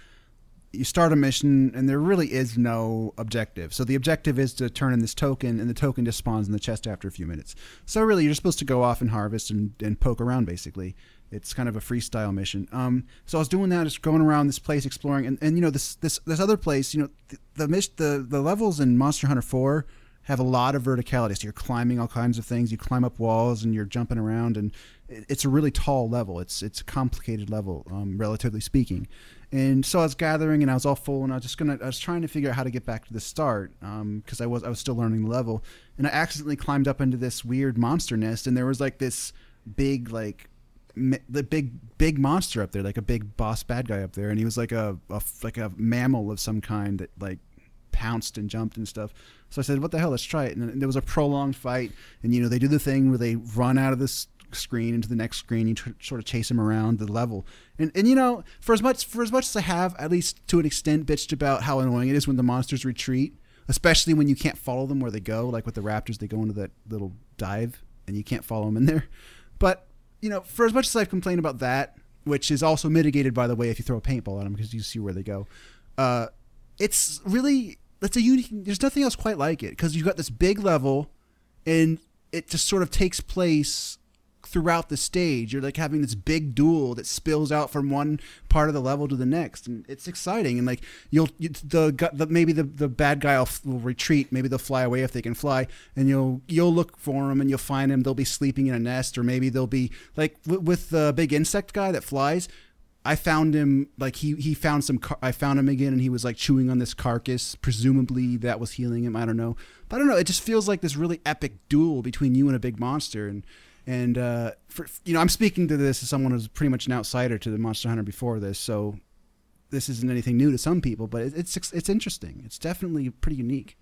you start a mission and there really is no objective. So the objective is to turn in this token, and the token just spawns in the chest after a few minutes. So really, you're supposed to go off and harvest and, and poke around. Basically, it's kind of a freestyle mission. Um, so I was doing that, just going around this place, exploring, and, and you know this this this other place. You know the the the, the levels in Monster Hunter Four have a lot of verticality. So you're climbing all kinds of things. You climb up walls and you're jumping around, and it's a really tall level. It's it's a complicated level, um, relatively speaking. And so I was gathering, and I was all full, and I was just gonna. I was trying to figure out how to get back to the start um, because I was I was still learning the level, and I accidentally climbed up into this weird monster nest, and there was like this big like the big big monster up there, like a big boss bad guy up there, and he was like a, a like a mammal of some kind that like pounced and jumped and stuff. So I said, "What the hell? Let's try it." And there was a prolonged fight, and you know they do the thing where they run out of this screen into the next screen. You tr- sort of chase them around the level, and and you know for as much for as much as I have, at least to an extent, bitched about how annoying it is when the monsters retreat, especially when you can't follow them where they go. Like with the raptors, they go into that little dive, and you can't follow them in there. But you know, for as much as I've complained about that, which is also mitigated by the way if you throw a paintball at them because you see where they go. Uh, it's really that's a unique. There's nothing else quite like it because you've got this big level, and it just sort of takes place throughout the stage. You're like having this big duel that spills out from one part of the level to the next, and it's exciting. And like you'll you, the, the maybe the, the bad guy will, will retreat. Maybe they'll fly away if they can fly, and you'll you'll look for him and you'll find him. They'll be sleeping in a nest, or maybe they'll be like w- with the big insect guy that flies. I found him like he he found some. Car- I found him again, and he was like chewing on this carcass. Presumably that was healing him. I don't know, but I don't know. It just feels like this really epic duel between you and a big monster, and and uh, for, you know I'm speaking to this as someone who's pretty much an outsider to the Monster Hunter before this, so this isn't anything new to some people, but it, it's it's interesting. It's definitely pretty unique.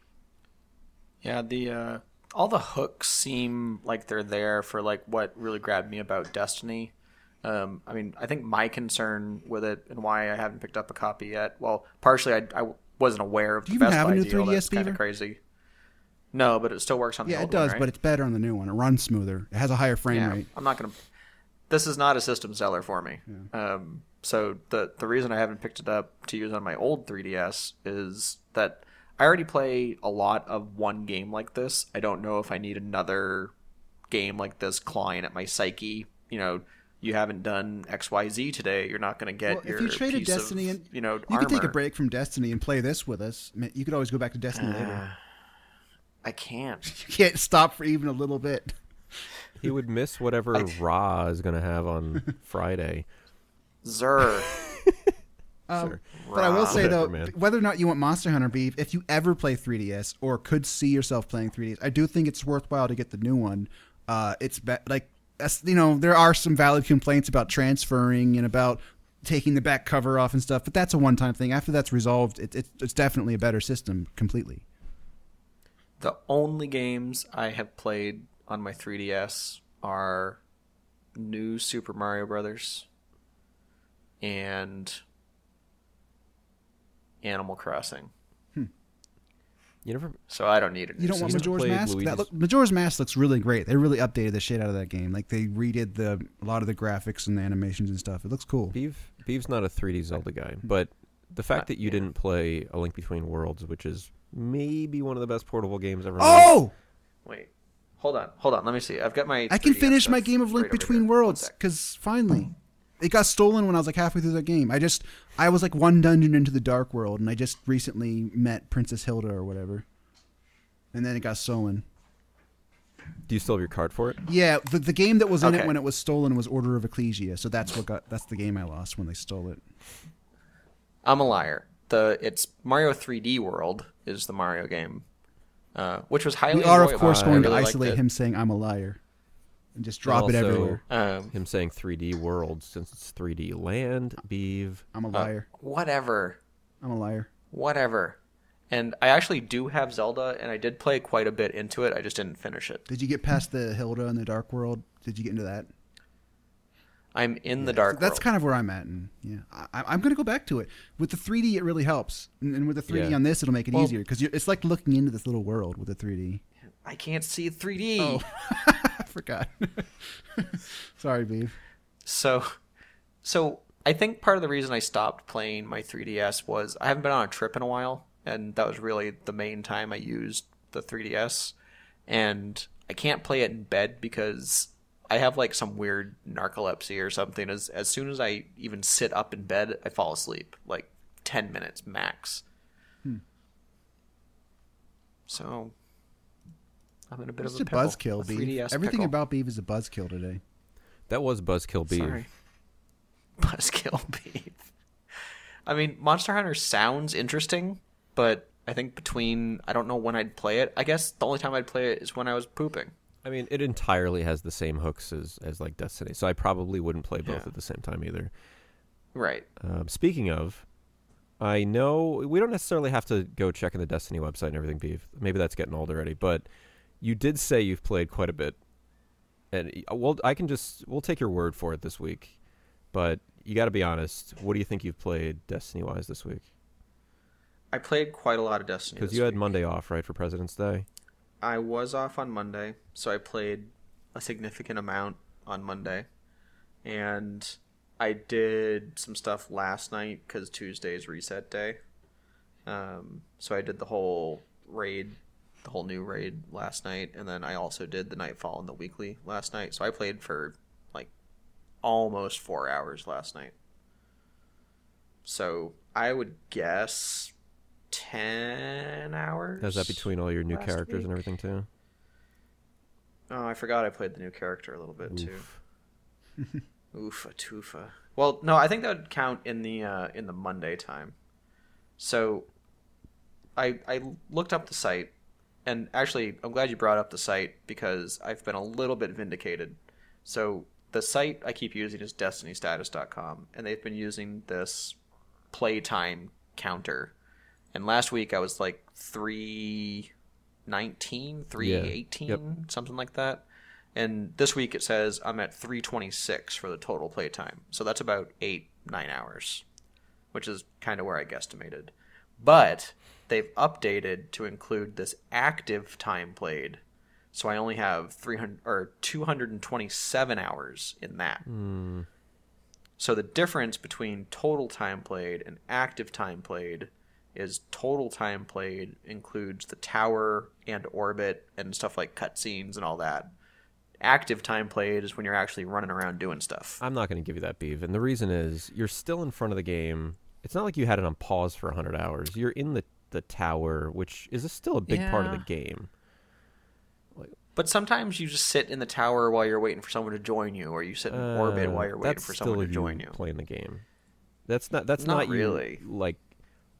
Yeah, the uh, all the hooks seem like they're there for like what really grabbed me about Destiny. Um, I mean, I think my concern with it and why I haven't picked up a copy yet. Well, partially I, I wasn't aware of Do the you even Best have a new deal. 3DS That's kind of crazy. No, but it still works on the Yeah, it old one, does, right? but it's better on the new one. It runs smoother. It has a higher frame yeah, rate. I'm not gonna. This is not a system seller for me. Um, so the the reason I haven't picked it up to use on my old 3DS is that I already play a lot of one game like this. I don't know if I need another game like this clawing at my psyche. You know, you haven't done X Y Z today. You're not going to get Well, your if you traded piece of, Destiny and you know you armor. could take a break from Destiny and play this with us. You could always go back to Destiny later. I can't. *laughs* You can't stop for even a little bit. He would miss whatever Raw is going to have on *laughs* Friday. Xur. *laughs* Um, Sure. But I will say Whatever, though, man. whether or not you want Monster Hunter Beav, if you ever play 3DS or could see yourself playing 3DS, I do think it's worthwhile to get the new one. Uh, it's be- like that's, you know there are some valid complaints about transferring and about taking the back cover off and stuff, but that's a one-time thing. After that's resolved, it, it, it's definitely a better system completely. The only games I have played on my 3DS are New Super Mario Brothers and Animal Crossing. Hmm. You never So I don't need it. You don't want never Majora's played Mask? That Luigi's- look, Majora's Mask looks really great. They really updated the shit out of that game. Like they redid the a lot of the graphics and the animations and stuff. It looks cool. Beav Beav's not a 3D Zelda guy, hmm. but the fact that you didn't play A Link Between Worlds, which is maybe one of the best portable games ever made. Oh, Wait. Hold on, hold on. Let me see. I've got my. I can finish my game of Link right Between. Worlds because finally, it got stolen when I was like halfway through the game. I just I was like one dungeon into the Dark World, and I just recently met Princess Hilda or whatever, and then it got stolen. Do you still have your card for it? Yeah, the, the game that was in Okay. it when it was stolen was Order of Ecclesia, so that's what got that's the game I lost when they stole it. I'm a liar. The it's Mario 3D World is the Mario game, uh, which was highly. We are of course I going to really liked isolate him saying I'm a liar, and just drop it also- everywhere. Um, Him saying 3D world since it's 3D land, Beav. I'm a uh, liar. whatever, I'm a liar. whatever. And I actually do have Zelda, and I did play quite a bit into it. I just didn't finish it. Did you get past the Hilda in the Dark World? Did you get into that? I'm in the dark. That's world. kind of where I'm at, and yeah, I, I'm going to go back to it. With the 3D, it really helps, and, and with the 3D Yeah. on this, it'll make it Well- easier because it's like looking into this little world with the 3D. I can't see 3D. Oh, *laughs* I forgot. *laughs* Sorry, Beav. So, so I think part of the reason I stopped playing my 3DS was I haven't been on a trip in a while, and that was really the main time I used the 3DS. And I can't play it in bed because I have like some weird narcolepsy or something. As as soon as I even sit up in bed, I fall asleep like 10 minutes max. Hmm. So. I'm in a bit It's of a a pickle. buzzkill, a Beav. Everything pickle. about Beav is a buzzkill today. That was Buzzkill Beav. Sorry. *laughs* Buzzkill Beav. I mean, Monster Hunter sounds interesting, but I think between I don't know when I'd play it. I guess the only time I'd play it is when I was pooping. I mean, it entirely has the same hooks as, as like Destiny, so I probably wouldn't play both Yeah. at the same time either. Right. Um, speaking of, I know we don't necessarily have to go checking the Destiny website and everything, Beav. Maybe that's getting old already, but you did say you've played quite a bit, and uh, well, I can just we'll take your word for it this week. But you got to be honest. What do you think you've played Destiny wise this week? I played quite a lot of Destiny. Because you had week. Monday off, right, for President's Day. I was off on Monday, so I played a significant amount on Monday, and I did some stuff last night because Tuesday's reset day. Um, so I did the whole raid, the whole new raid last night, and then I also did the Nightfall and the weekly last night. So I played for like almost four hours last night. So I would guess ten hours. How's that between all your new characters and everything too? Oh, I forgot I played the new character a little bit Oof. *laughs* too. Oofa toofa. Well, no, I think that would count in the uh, in the Monday time. So, I I looked up the site, and actually, I'm glad you brought up the site because I've been a little bit vindicated. So the site I keep using is DestinyStatus.com, and they've been using this playtime counter. And last week I was like three nineteen, three eighteen, Yep. something like that. And this week it says I'm at 326 for the total playtime. So that's about eight, nine hours, which is kind of where I guesstimated. But they've updated to include this active time played. So I only have 300 or 227 hours in that. Hmm. So the difference between total time played and active time played is total time played includes the tower and orbit and stuff like cutscenes and all that. Active time played is when you're actually running around doing stuff. I'm not going to give you that, Beav. And the reason is you're still in front of the game. It's not like you had it on pause for 100 hours. You're in the, the tower, which is a, still a big part of the game. But sometimes you just sit in the tower while you're waiting for someone to join you, or you sit in orbit Uh, while you're waiting for someone still to join you. playing the game. That's not that's Not not, really. you like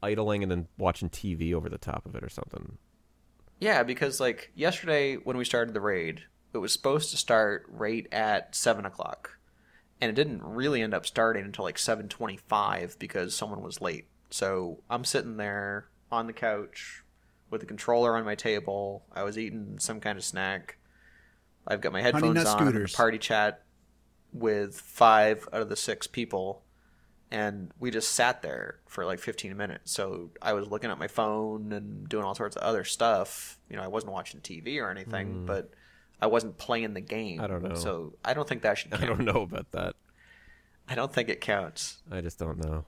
idling and then watching TV over the top of it or something. Yeah, because like yesterday when we started the raid, it was supposed to start right at seven o'clock, and it didn't really end up starting until like seven twenty-five because someone was late. So I'm sitting there on the couch with the controller on my table. I was eating some kind of snack. I've got my headphones on, I'm in a Scooters. party chat with five out of the six people, and we just sat there for like 15 minutes. So I was looking at my phone and doing all sorts of other stuff. You know, I wasn't watching TV or anything, mm. but I wasn't playing the game. I don't know. So I don't think that should count. *laughs* I don't know about that. I don't think it counts. I just don't know.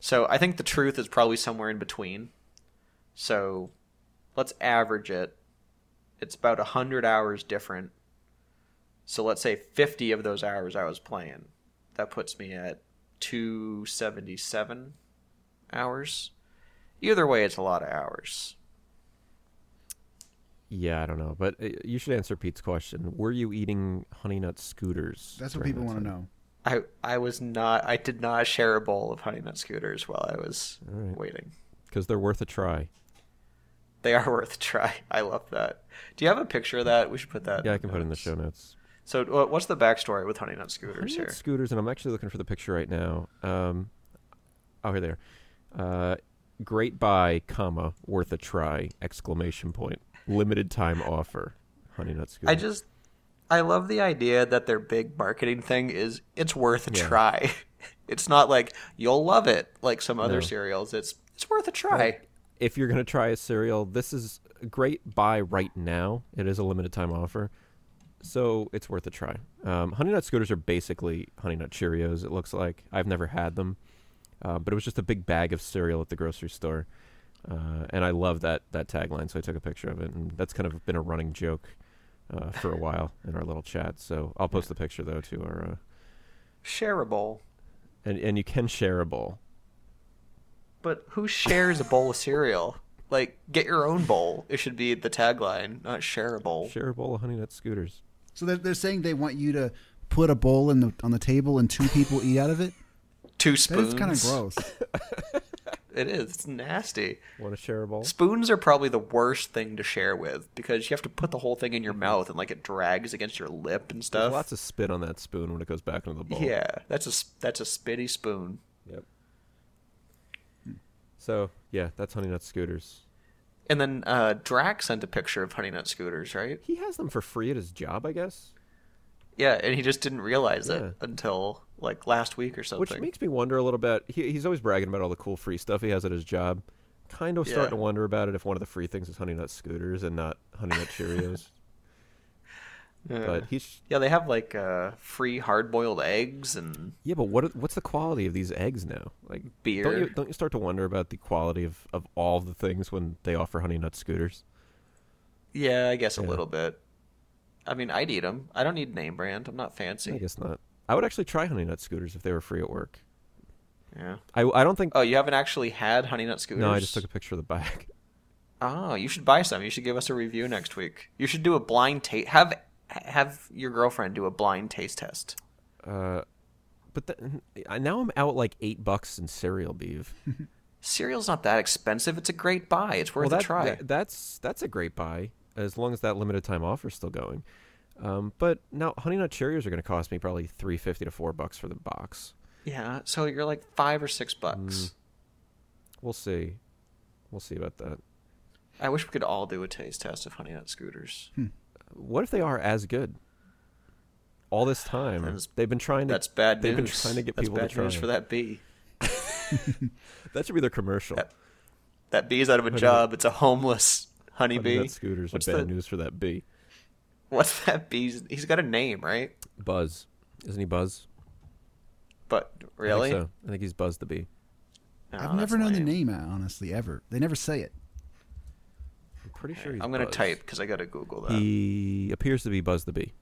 So I think the truth is probably somewhere in between. So let's average it it's about 100 hours different. So let's say 50 of those hours I was playing. That puts me at 277 hours. Either way, it's a lot of hours. Yeah, I don't know, but uh, you should answer Pete's question. Were you eating Honey Nut Scooters? That's what during people that want to time? know. I I was not I did not share a bowl of honey nut scooters while I was All right. waiting. because they're worth a try. They are *laughs* worth a try. I love that. Do you have a picture of that? We should put that. Yeah, I in can put it in the notes. show notes. So, uh, what's the backstory with honey nut scooters Honey Nut here? Scooters, and I'm actually looking for the picture right now. Um, oh, here they are. Uh, great buy, comma worth a try! Exclamation point. Limited time offer. Honey Nut Scooters. I just, I love the idea that their big marketing thing is it's worth a Yeah. try. *laughs* It's not like you'll love it like some other No. cereals. It's it's worth a try. if you're gonna try a cereal, this is a great buy right now. It is a limited time offer, so it's worth a try. Um, Honey Nut Scooters are basically Honey Nut Cheerios. It looks like I've never had them, uh, but it was just a big bag of cereal at the grocery store, uh, and I love that that tagline. So I took a picture of it, and that's kind of been a running joke uh, for a while in our little chat. So I'll post the picture though to our uh, Shareable. and and you can share a bowl. But who shares a bowl of cereal? Like, get your own bowl. It should be the tagline, not share a bowl. Share a bowl of Honey Nut Scooters. So they're, they're saying they want you to put a bowl in the on the table and two people eat out of it. Two spoons. is kind of gross. *laughs* It is. It's nasty. Want to share a bowl? Spoons are probably the worst thing to share with because you have to put the whole thing in your mouth and like it drags against your lip and There's stuff. lots of spit on that spoon when it goes back into the bowl. yeah, that's a that's a spitty spoon. Yep. So yeah, that's Honey Nut Scooters. And then uh, Drac sent a picture of Honey Nut Scooters, right? He has them for free at his job, I guess. Yeah, and he just didn't realize Yeah. it until like last week or something. Which makes me wonder a little bit. He, he's always bragging about all the cool free stuff he has at his job. Kind of starting Yeah. to wonder about it if one of the free things is Honey Nut Scooters and not Honey Nut Cheerios. *laughs* Yeah. But he's yeah, they have like uh, free hard-boiled eggs and yeah, but what what's the quality of these eggs now? Like Beer. Don't you don't you start to wonder about the quality of of all the things when they offer Honey Nut Scooters? yeah, I guess a little bit. I mean, I'd eat them. I don't need name brand. I'm not fancy. I guess not. I would actually try Honey Nut Scooters if they were free at work. Yeah. I I don't think. Oh, you haven't actually had Honey Nut Scooters? no, I just took a picture of the bag. Oh, you should buy some. You should give us a review next week. You should do a blind taste. Have have your girlfriend do a blind taste test. Uh, but the, now I'm out like eight bucks in cereal Beav. *laughs* Cereal's not that expensive. It's a great buy. It's worth well, that, a try. that- that's that's a great buy as long as that limited time offer is still going. Um, but now Honey Nut Cheerios are going to cost me probably three fifty to four bucks for the box. yeah, so you're like five or six Mm. bucks. We'll see. We'll see about that. I wish we could all do a taste test of Honey Nut Scooters. What if they are as good? All this time, That's- they've been trying to. That's bad they've news. been trying to get That's people bad to try. news for that bee. *laughs* That should be their commercial. That- That bee's out of a Honey job. It's a homeless Honey honeybee. Nut Scooters What's are bad the- news for that bee. What's *laughs* that bee's? He's got a name, right? Buzz, isn't he Buzz? But I think really, so. I think he's Buzz the bee. No, I've never known the name, honestly, ever. They never say it. I'm pretty sure he's. I'm gonna Buzz. type because I gotta Google that. He appears to be Buzz the bee.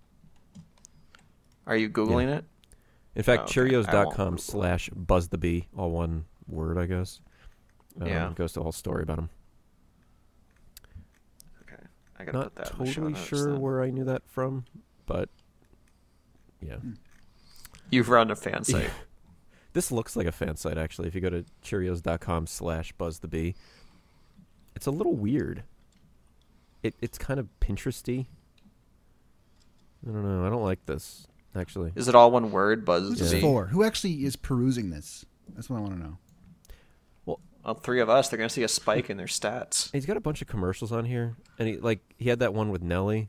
Are you googling it? In fact, Oh, okay. I won't Cheerios.com Google. slash Buzz the bee, all one word, I guess. Um, Yeah. Goes to a whole story about him. Okay, I gotta Not put that. in the show totally notes sure then. where I knew that from, but yeah. You've run a fan site. *laughs* This looks like a fan site actually. If you go to Cheerios.com slash Buzz the Bee, it's a little weird. It it's kind of Pinteresty. I don't know. I don't like this actually. Is it all one word? Buzz Who's the this for? Who actually is perusing this? That's what I want to know. Well, three of us. They're gonna see a spike in their stats. He's got a bunch of commercials on here, and he like he had that one with Nelly.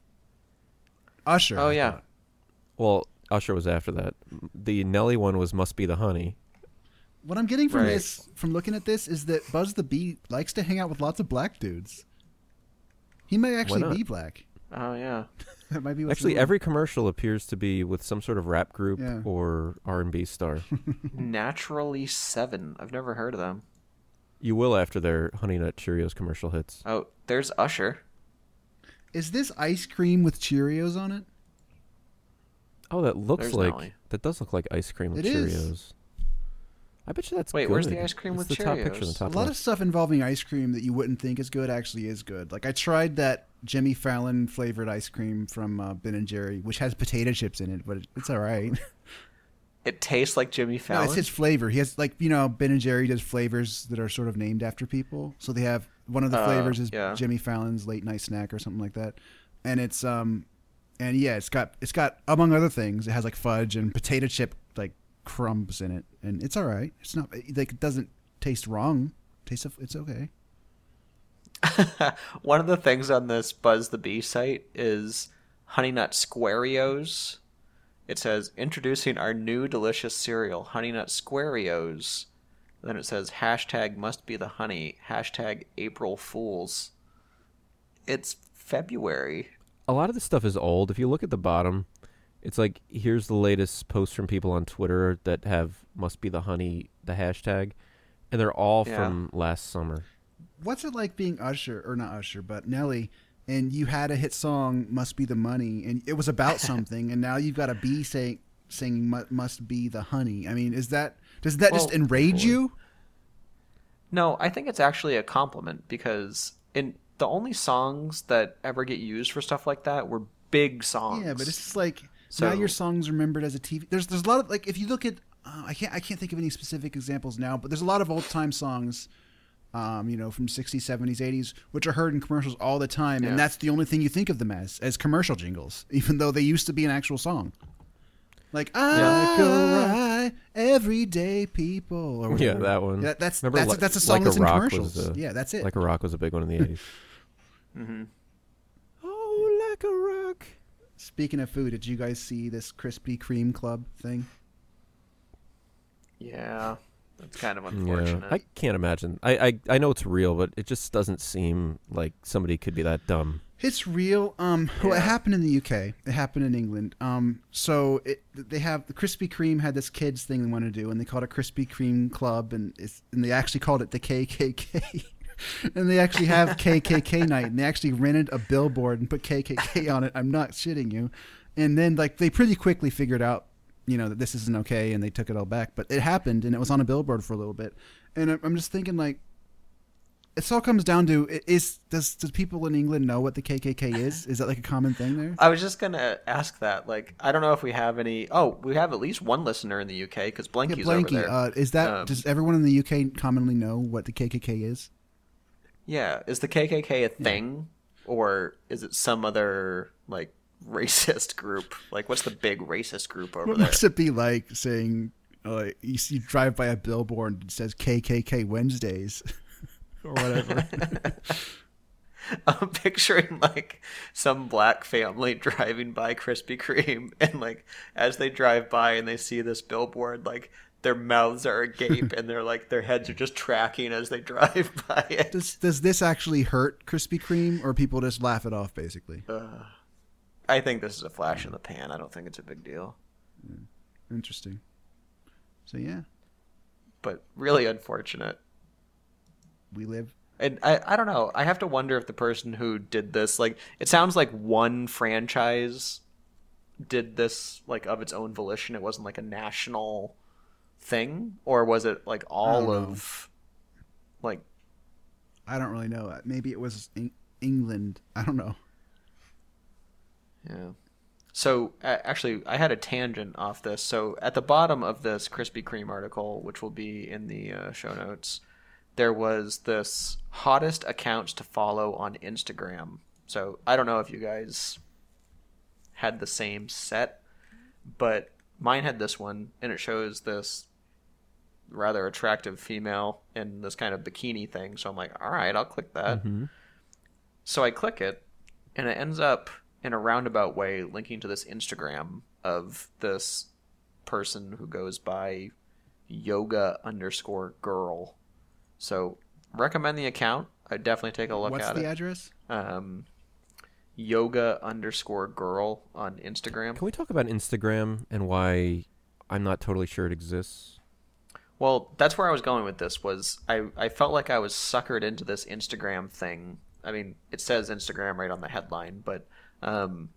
Usher. Oh yeah. Well, Usher was after that. The Nelly one was "Must Be the Honey." What I'm getting from Right. this, from looking at this, is that Buzz the Bee likes to hang out with lots of black dudes. He may actually be black. Oh yeah. *laughs* That might be what's Actually, every commercial appears to be with some sort of rap group Yeah. or R and B star. *laughs* Naturally seven. I've never heard of them. you will after their Honey Nut Cheerios commercial hits. Oh, there's Usher. Is this ice cream with Cheerios on it? Oh, that looks There's like Nelly. that does look like ice cream with It Cheerios. is. I bet you that's Wait, where's the ice cream It's with the top picture the Cheerios? top a lot left. of stuff involving ice cream that you wouldn't think is good actually is good. Like I tried that Jimmy Fallon flavored ice cream from uh, Ben and Jerry, which has potato chips in it, but it's all right. *laughs* It tastes like Jimmy no, Fallon. it's his flavor. He has like you know Ben and Jerry does flavors that are sort of named after people. So they have one of the Uh, flavors is yeah. Jimmy Fallon's late night snack or something like that, and it's um, and yeah, it's got it's got among other things, it has like fudge and potato chip like crumbs in it, and it's all right. It's not like it doesn't taste wrong. Tastes it's okay. *laughs* One of the things on this Buzz the Bee site is Honey Nut Squareos. It says introducing our new delicious cereal, Honey Nut Squareos. Then it says hashtag must be the honey, hashtag April Fools. It's February. a lot of this stuff is old. If you look at the bottom, it's like here's the latest posts from people on Twitter that have must be the honey the hashtag, and they're all Yeah. from last summer. What's it like being Usher or not Usher, but Nelly? And you had a hit song, "Must Be the Money," and it was about *laughs* something, and now you've got a bee saying saying "Must be the honey." I mean, is that does that just Well, enrage you? No, I think it's actually a compliment because in the only songs that ever get used for stuff like that were big songs. Yeah, but it's just like now your song's remembered as a TV. There's there's a lot of like if you look at uh, I can't I can't think of any specific examples now, but there's a lot of old time songs, um, you know, from 60s, 70s, 80s, which are heard in commercials all the time, Yeah. and that's the only thing you think of them as as commercial jingles, *laughs* even though they used to be an actual song. Like I go right everyday people or Yeah, that one. Yeah, that's Remember that's Li- that's a song Like a that's in Rock commercials. was, uh, yeah, that's it. Like a rock was a big one in the *laughs* 80s. mm-hmm. oh, like a rock. Speaking of food, did you guys see this Krispy Kreme Club thing? Yeah, that's kind of Yeah, unfortunate. I can't imagine. I, I I know it's real, but it just doesn't seem like somebody could be that dumb. It's real. Um, well, it happened in the UK. It happened in England. Um, so it, they have the Krispy Kreme had this kids thing they want to do, and they called it Krispy Kreme Club, and it's, and they actually called it the KKK. *laughs* and they actually have KKK night, and they actually rented a billboard and put KKK on it. I'm not shitting you. And then like they pretty quickly figured out, you know, that this isn't okay, and they took it all back. But it happened, and it was on a billboard for a little bit. And I'm- just thinking like it all comes down to is does does people in England know what the KKK is? Is that like a common thing there? I was just gonna ask that. Like, I don't know if we have any. Oh, we have at least one listener in the UK because Yeah, Blanky's Blanky, over there. uh, is that Um, does everyone in the UK commonly know what the KKK is? Yeah, is the KKK a thing, or is it some other like *laughs* racist group? Like, what's the big racist group over What there? must it be like saying uh, you, see, you drive by a billboard and it says KKK Wednesdays *laughs* or whatever? *laughs* I'm picturing like some black family driving by Krispy Kreme, and like as they drive by and they see this billboard, like their mouths are agape *laughs* and they're like their heads are just tracking as they drive *laughs* by it. does does this actually hurt Krispy Kreme or people just laugh it off basically? Uh, I think this is a flash in the pan. I don't think it's a big deal, Interesting. So yeah, but really unfortunate. we live And I, I don't know. I have to wonder if the person who did this, like, it sounds like one franchise did this, like, of its own volition. It wasn't like a national thing, or was it like all don't know. of, like, I don't really know. Maybe it was Eng- England. I don't know. yeah. So actually, I had a tangent off this. So at the bottom of this Krispy Kreme article, which will be in the uh, show notes, there was this hottest accounts to follow on Instagram. So I don't know if you guys had the same set, but mine had this one, and it shows this rather attractive female in this kind of bikini thing. So I'm like, all right, I'll click that. So I click it, and it ends up in a roundabout way linking to this Instagram of this person who goes by yoga underscore girl. So recommend the account. I'd definitely take a look What's at it. What's the address? Um, yoga underscore girl on Instagram. Can we talk about Instagram and why I'm not totally sure it exists? Well, that's where I was going with this. Was I? I felt like I was suckered into this Instagram thing. I mean, it says Instagram right on the headline, but um,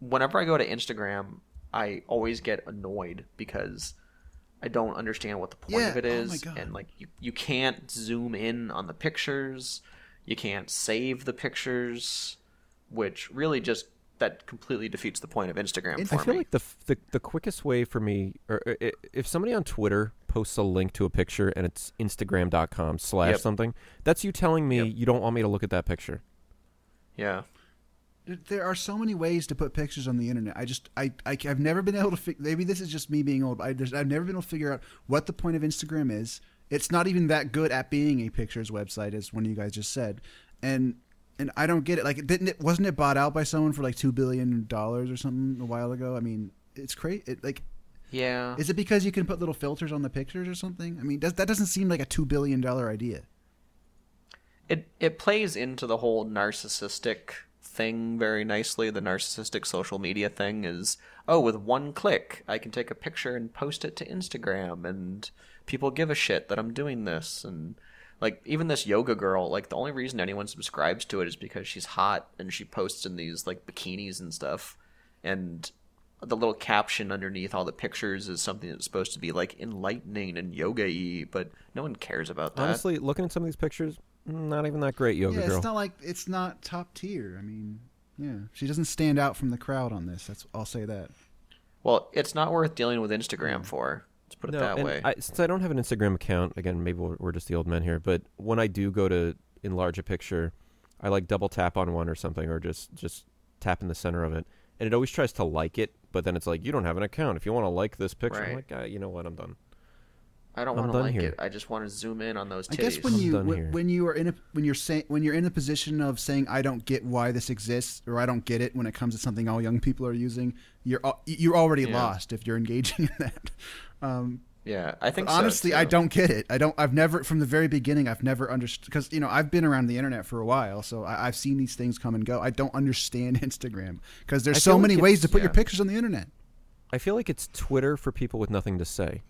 whenever I go to Instagram, I always get annoyed because I don't understand what the point Yeah, of it oh my God. and like you, you can't zoom in on the pictures, you can't save the pictures, which really just that completely defeats the point of Instagram for I feel me. like the, the the quickest way for me, or or if somebody on Twitter posts a link to a picture and it's Instagram.com slash Yep. something, that's you telling me Yep. you don't want me to look at that picture. yeah, There- There are so many ways to put pictures on the internet. I just, I, I have never been able to. Fi- maybe this is just me being old. But I just, I've never been able to figure out what the point of Instagram is. It's not even that good at being a pictures website, as one of you guys just said, and and I don't get it. Like, didn't it? Wasn't it bought out by someone for like two billion dollars or something a while ago? I mean, it's crazy. It, like, yeah. is it because you can put little filters on the pictures or something? I mean, does, that doesn't seem like a two billion dollar idea. it it plays into the whole narcissistic thing very nicely. The narcissistic social media thing is oh, with one click, I can take a picture and post it to Instagram, and people give a shit that I'm doing this. And like even this yoga girl, like the only reason anyone subscribes to it is because she's hot and she posts in these like bikinis and stuff, and the little caption underneath all the pictures is something that's supposed to be like enlightening and yoga-y, but no one cares about that. Honestly, looking at some of these pictures, not even that great, yoga yeah, girl. it's not like it's not top tier. I mean, yeah, she doesn't stand out from the crowd on this. That's I'll say that. Well, it's not worth dealing with Instagram for. Let's put it no, that and way. I, since I don't have an Instagram account, again, maybe we're, we're just the old men here. But when I do go to enlarge a picture, I like double tap on one or something, or just just tap in the center of it, and it always tries to like it. But then it's like you don't have an account. If you want to like this picture, I'm like, uh, you know what, I'm done. I don't want to like here. it. I just want to zoom in on those I guess when I'm you done when, here. when you are in a when you're saying when you're in a position of saying I don't get why this exists or I don't get it when it comes to something all young people are using, you're you're already Yeah. lost if you're engaging *laughs* in that. Um, yeah, I think but so, honestly, too. I don't get it. I don't. I've never from the very beginning. I've never understood because you know I've been around the internet for a while, so I, I've seen these things come and go. I don't understand *laughs* Instagram because there's I so feel like many ways to it's- put your pictures on the internet. I feel like it's Twitter for people with nothing to say.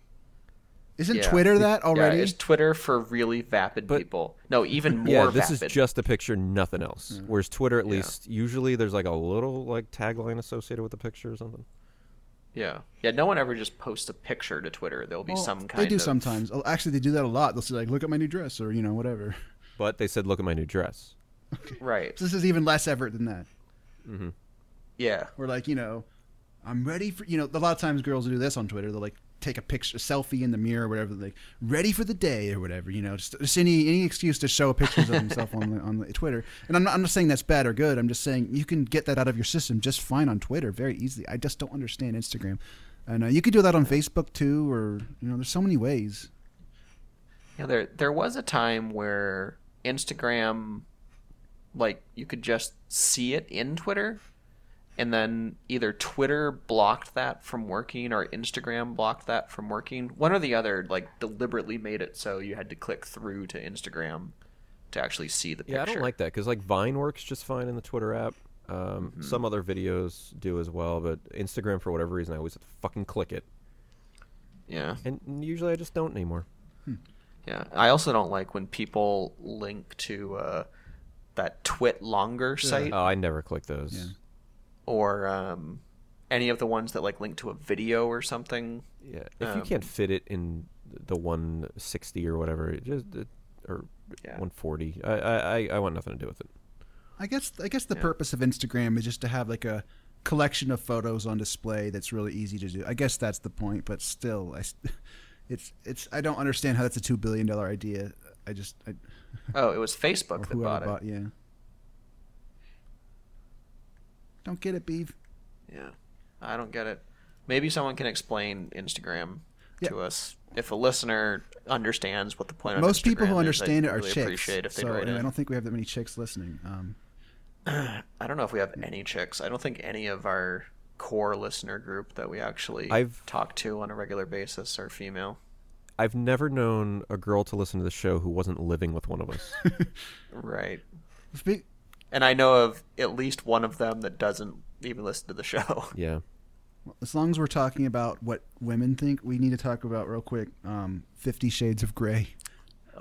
Isn't Yeah. Twitter that Yeah, already? it's Twitter for really vapid But- people. No, even *laughs* more yeah, this vapid. is just a picture, nothing else. Mm. Whereas Twitter, at Yeah. least, usually there's like a little like tagline associated with the picture or something. Yeah, yeah. No one ever just posts a picture to Twitter. There'll be Well, some kind. they do of... sometimes. Oh, Actually, they do that a lot. They'll say like, "Look at my new dress," or you know, whatever. But they said, "Look at my new dress." Right. So this is even less effort than that. Mm-hmm. Yeah. We're like, you know, I'm ready for you know. A lot of times girls do this on Twitter. They're like take a picture, a selfie in the mirror, or whatever. Like ready for the day or whatever. You know, just, just any any excuse to show pictures of himself on the, on the Twitter. And I'm not, I'm not saying that's bad or good. I'm just saying you can get that out of your system just fine on Twitter very easily. I just don't understand Instagram. And uh, you could do that on Facebook too, or you know, there's so many ways. Yeah, there there was a time where Instagram like you could just see it in Twitter and then either Twitter blocked that from working or Instagram blocked that from working. One or the other like deliberately made it so you had to click through to Instagram to actually see the picture. Yeah, I don't like that because like Vine works just fine in the Twitter app. Um, Mm-hmm. Some other videos do as well, but Instagram for whatever reason I always have to fucking click it, Yeah. and usually I just don't anymore. Yeah. I also don't like when people link to uh that TwitLonger site Oh, I never click those. Yeah. Or um any of the ones that like link to a video or something. Yeah, if you Um, can't fit it in the 160 or whatever, just or Yeah. 140, I, I I- I want nothing to do with it. I guess I guess the Yeah. purpose of Instagram is just to have like a collection of photos on display that's really easy to do. I guess that's the point, but still, I, s- *laughs* it's it's I don't understand how that's a two billion dollar idea. I just I, Oh, it was Facebook that whoever bought it. bought yeah. Don't get it, beef. Yeah. I don't get it. Maybe someone can explain Instagram Yeah. to us. If a listener understands what the point of Most people who Instagram is, understand I'd it are really chicks. appreciate if they'd so write and I don't think we have that many chicks listening. Um, *clears throat* I don't know if we have any chicks. I don't think any of our core listener group that we actually I've- talk to on a regular basis are female. I've never known a girl to listen to the show who wasn't living with one of us. *laughs* Right. speak, And I know of at least one of them that doesn't even listen to the show. *laughs* yeah, as long as we're talking about what women think, we need to talk about real quick. Um, Fifty Shades of Grey.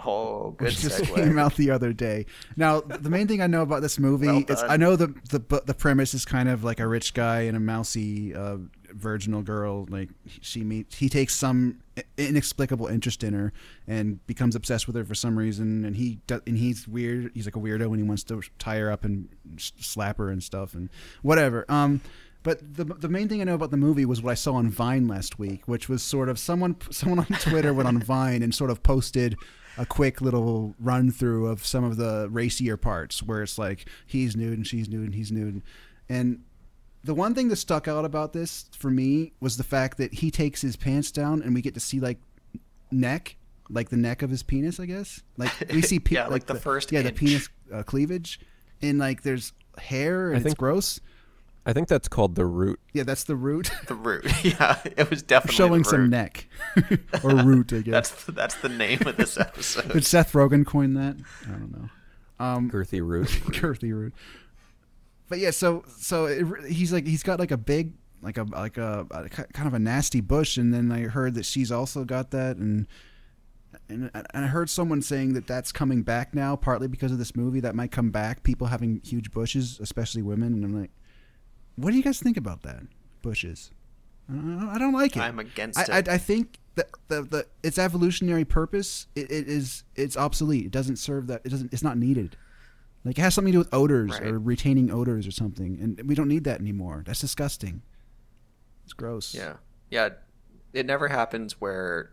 Oh, good which just came out the other day. Now, the main thing I know about this movie Well is. I know the the the premise is kind of like a rich guy and a mousy uh, virginal girl. Like she meets, he takes some inexplicable interest in her and becomes obsessed with her for some reason. And he do, and he's weird. He's like a weirdo when he wants to tie her up and slap her and stuff and whatever. Um. But the the main thing I know about the movie was what I saw on Vine last week, which was sort of someone *laughs* someone on Twitter went on Vine and sort of posted a quick little run through of some of the racier parts where it's like he's nude and she's nude and he's nude, and the one thing that stuck out about this for me was the fact that he takes his pants down and we get to see like neck, like the neck of his penis, I guess. Like we see, *laughs* pe- Yeah, like the first yeah, the penis uh, cleavage, and like there's hair and I it's think- gross. I think that's called the root. Yeah, that's the root. The root. *laughs* Yeah, it was definitely Showing the some neck or root, I *laughs* guess. That's the, that's the name of this episode. Did Seth Rogen coin that? I don't know. Um, Girthy root. girthy root. But yeah, so so it, he's like he's got like a big like a like a, a kind of a nasty bush, and then I heard that she's also got that, and and I- and I heard someone saying that that's coming back now, partly because of this movie. That might come back. People having huge bushes, especially women, and I'm like, what do you guys think about that? Bushes. I don't, I don't like it. I'm against I, it. I, I think that the, the its evolutionary purpose it, it is it's obsolete. It doesn't serve that. It doesn't. It's not needed. Like it has something to do with odors Right. or retaining odors or something, and we don't need that anymore. That's disgusting. It's gross. Yeah, yeah. It never happens where,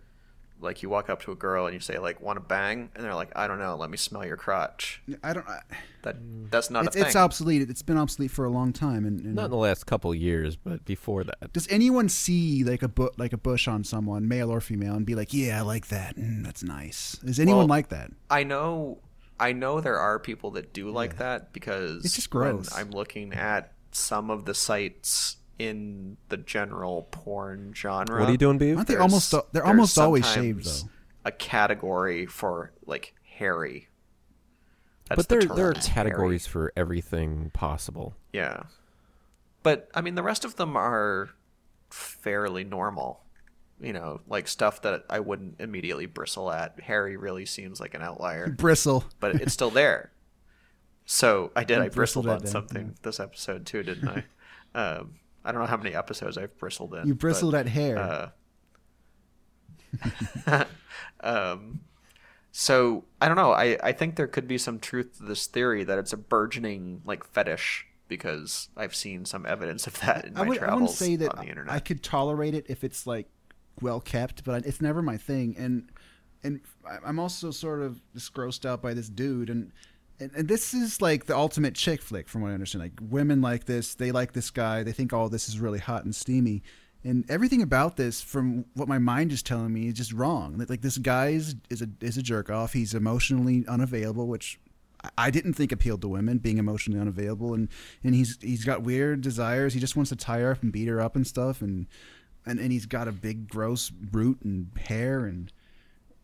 like, you walk up to a girl and you say, like, "Want to bang?" and they're like, "I don't know. Let me smell your crotch." I don't. I, That that's not it's, a thing. it's obsolete. It's been obsolete for a long time. And, and Not in the last couple years, but before that. does anyone see like a bu- like a bush on someone, male or female, and be like, "Yeah, I like that. Mm, that's nice." Is anyone Well, like that? I know, I know there are people that do like that because It's just when gross. I'm looking at some of the sites in the general porn genre. What are you doing, Beav? Aren't they there's- almost? They're almost always shaved though. A category for like hairy. That's But the there term, there are is hairy. categories for everything possible. Yeah. But I mean the rest of them are fairly normal. You know, like stuff that I wouldn't immediately bristle at. Harry really seems like an outlier, *laughs* Bristle. but it's still there. So I did. You I bristled bristled on something this episode too, didn't I? *laughs* um, I don't know how many episodes I've bristled in. You but, bristled at hair. uh, *laughs* um, so I don't know. I, I think there could be some truth to this theory that it's a burgeoning like fetish because I've seen some evidence of that in my I, would, I travels wouldn't say that on the internet. I could tolerate it if it's like well kept, but it's never my thing. And and I'm also sort of just grossed out by this dude. And, and and this is like the ultimate chick flick, from what I understand. Like women like this, they like this guy. They think all this is really hot and steamy. And everything about this, from what my mind is telling me, is just wrong. Like, this guy is, is a is a jerk off. He's emotionally unavailable, which I didn't think appealed to women being emotionally unavailable, and and he's he's got weird desires. He just wants to tie her up and beat her up and stuff, and and and he's got a big gross root and hair and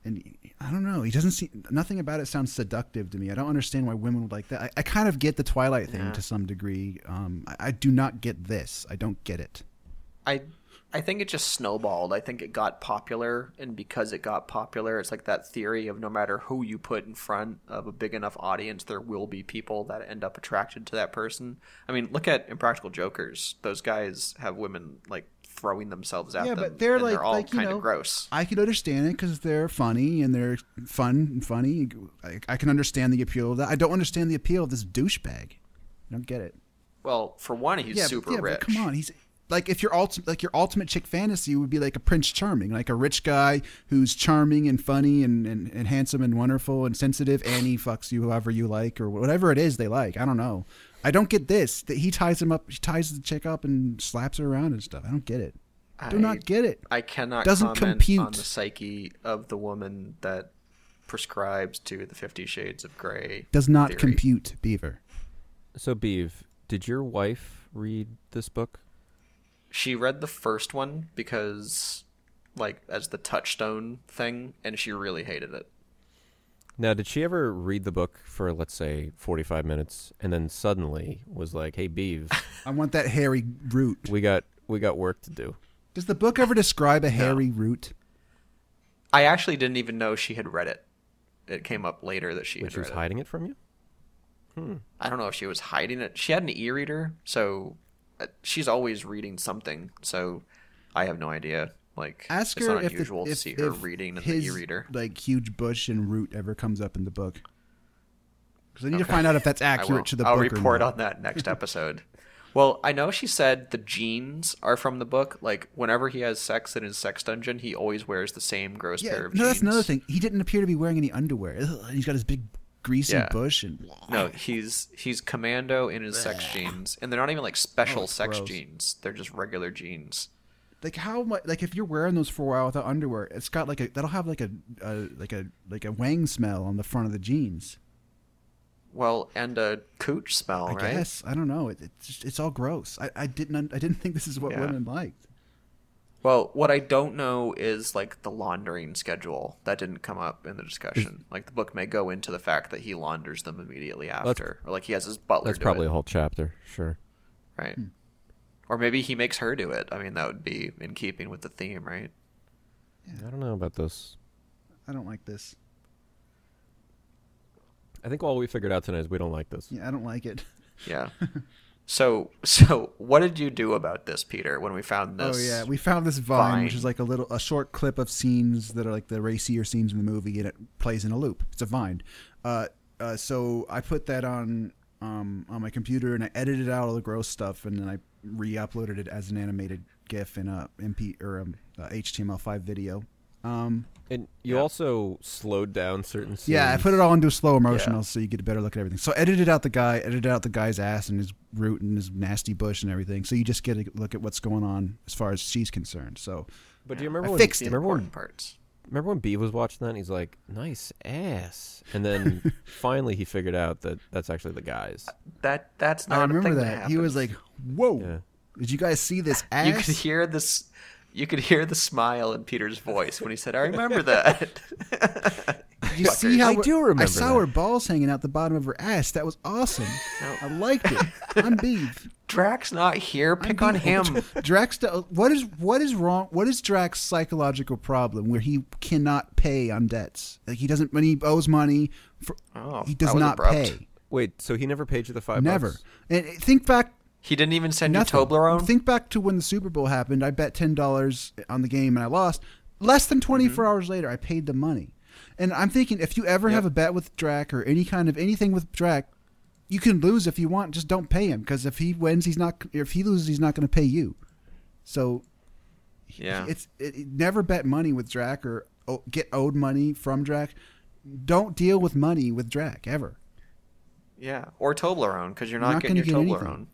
and I don't know. He doesn't see nothing about it sounds seductive to me. I don't understand why women would like that. I, I kind of get the Twilight thing Yeah. to some degree. Um, I, I do not get this. I don't get it. I I think it just snowballed. I think it got popular, and because it got popular, it's like that theory of no matter who you put in front of a big enough audience, there will be people that end up attracted to that person. I mean, look at Impractical Jokers. Those guys have women like throwing themselves at Yeah, them. but they're like- they're all like, kind know, of gross. I could understand it because they're funny and they're fun and funny. I, I can understand the appeal of that. I don't understand the appeal of this douchebag. I don't get it. Well, for one, he's yeah, super but, yeah, rich. But come on, he's like if your ultimate like your ultimate chick fantasy would be like a Prince Charming, like a rich guy who's charming and funny and, and, and handsome and wonderful and sensitive, and he fucks you however you like or whatever it is they like. I don't know. I don't get this. That he ties him up, he ties the chick up and slaps her around and stuff. I don't get it. I Do not get it. I cannot Doesn't comment on compute. the psyche of the woman that prescribes to the Fifty Shades of Grey. Does not theory. compute, Beaver. So, Beav, did your wife read this book? She read the first one because, like, as the touchstone thing, and she really hated it. Now, did she ever read the book for, let's say, 45 minutes and then suddenly was like, hey, Beav, *laughs* I want that hairy root. we got, we got work to do? Does the book ever describe a hairy root? I actually didn't even know she had read it it came up later that she When had she was read it. hiding it from you? I don't know if she was hiding it. She had an e-reader, so uh, she's always reading something. So I have no idea. Like, Ask it's her not if, the- unusual to if, see her if reading in his, the e-reader. like huge bush and root ever comes up in the book. Because I need to find out if that's *laughs* accurate to the I'll book. report or not. on that next *laughs* episode. well, I know she said the jeans are from the book. Like, whenever he has sex in his sex dungeon, he always wears the same gross Yeah, pair of no, jeans. that's another thing. He didn't appear to be wearing any underwear. Ugh, he's got his big greasy Yeah. bush and No, he's he's commando in his sex jeans, and they're not even like special Oh, sex gross. jeans. They're just regular jeans. Like how much like if you're wearing those for a while without underwear, it's got like a that'll have like a, a like a like a wang smell on the front of the jeans. Well, and a cooch smell, I right? guess I don't know. It, it's just, it's all gross. I, I didn't un- I didn't think this is what Yeah. women liked. Well, what I don't know is like the laundering schedule. That didn't come up in the discussion. Like the book may go into the fact that he launders them immediately after, or like he has his butler. That's do probably it, a whole chapter. Sure. right. Hmm. Or maybe he makes her do it. I mean, that would be in keeping with the theme, right? I don't know about this. I don't like this. I think all we figured out tonight is we don't like this. Yeah, I don't like it. Yeah. *laughs* so, so what did you do about this, Peter? When we found this? Oh yeah, we found this vine, which is like a little a short clip of scenes that are like the racier scenes in the movie, and it plays in a loop. It's a vine. Uh, uh, so I put that on um, on my computer and I edited out all the gross stuff, and then I re-uploaded it as an animated GIF in a MP or um, a HTML5 video. Um, And you Yeah. also slowed down certain scenes. yeah, I put it all into slow motion Yeah. so you get a better look at everything. So I edited out the guy, edited out the guy's ass and his root and his nasty bush and everything. So you just get a look at what's going on as far as she's concerned. So But do you remember I when? fixed the it. remember when? important parts. Remember when B was watching that? and He's like, "Nice ass," and then *laughs* finally he figured out that that's actually the guys. Uh, that that's not. I a remember thing that. he was like, "Whoa, Yeah. did you guys see this *laughs* You could hear this. You could hear the smile in Peter's voice when he said, "I remember that." *laughs* Did you see how I do remember I saw that. her balls hanging out the bottom of her ass. That was awesome. No. I liked it. I'm *laughs* beef. Drax not here. Pick I'm on Beav. him. *laughs* Drax. What is what is wrong? What is Drax's psychological problem where he cannot pay on debts? Like he doesn't when he owes money, for, Oh, he does not abrupt. pay. Wait, so he never paid you the five? Never. bucks? And think back He didn't even send Nothing. you Toblerone. Think back to when the Super Bowl happened. I bet ten dollars on the game and I lost. Less than twenty Mm-hmm. hours later, I paid the money. And I'm thinking, if you ever have a bet with Drac or any kind of anything with Drac, you can lose if you want. Just don't pay him because if he wins, he's not. If he loses, he's not going to pay you. So yeah. it's it, never bet money with Drac or o- get owed money from Drac. Don't deal with money with Drac ever. Yeah, or Toblerone because you're not, not getting your get Toblerone. anything.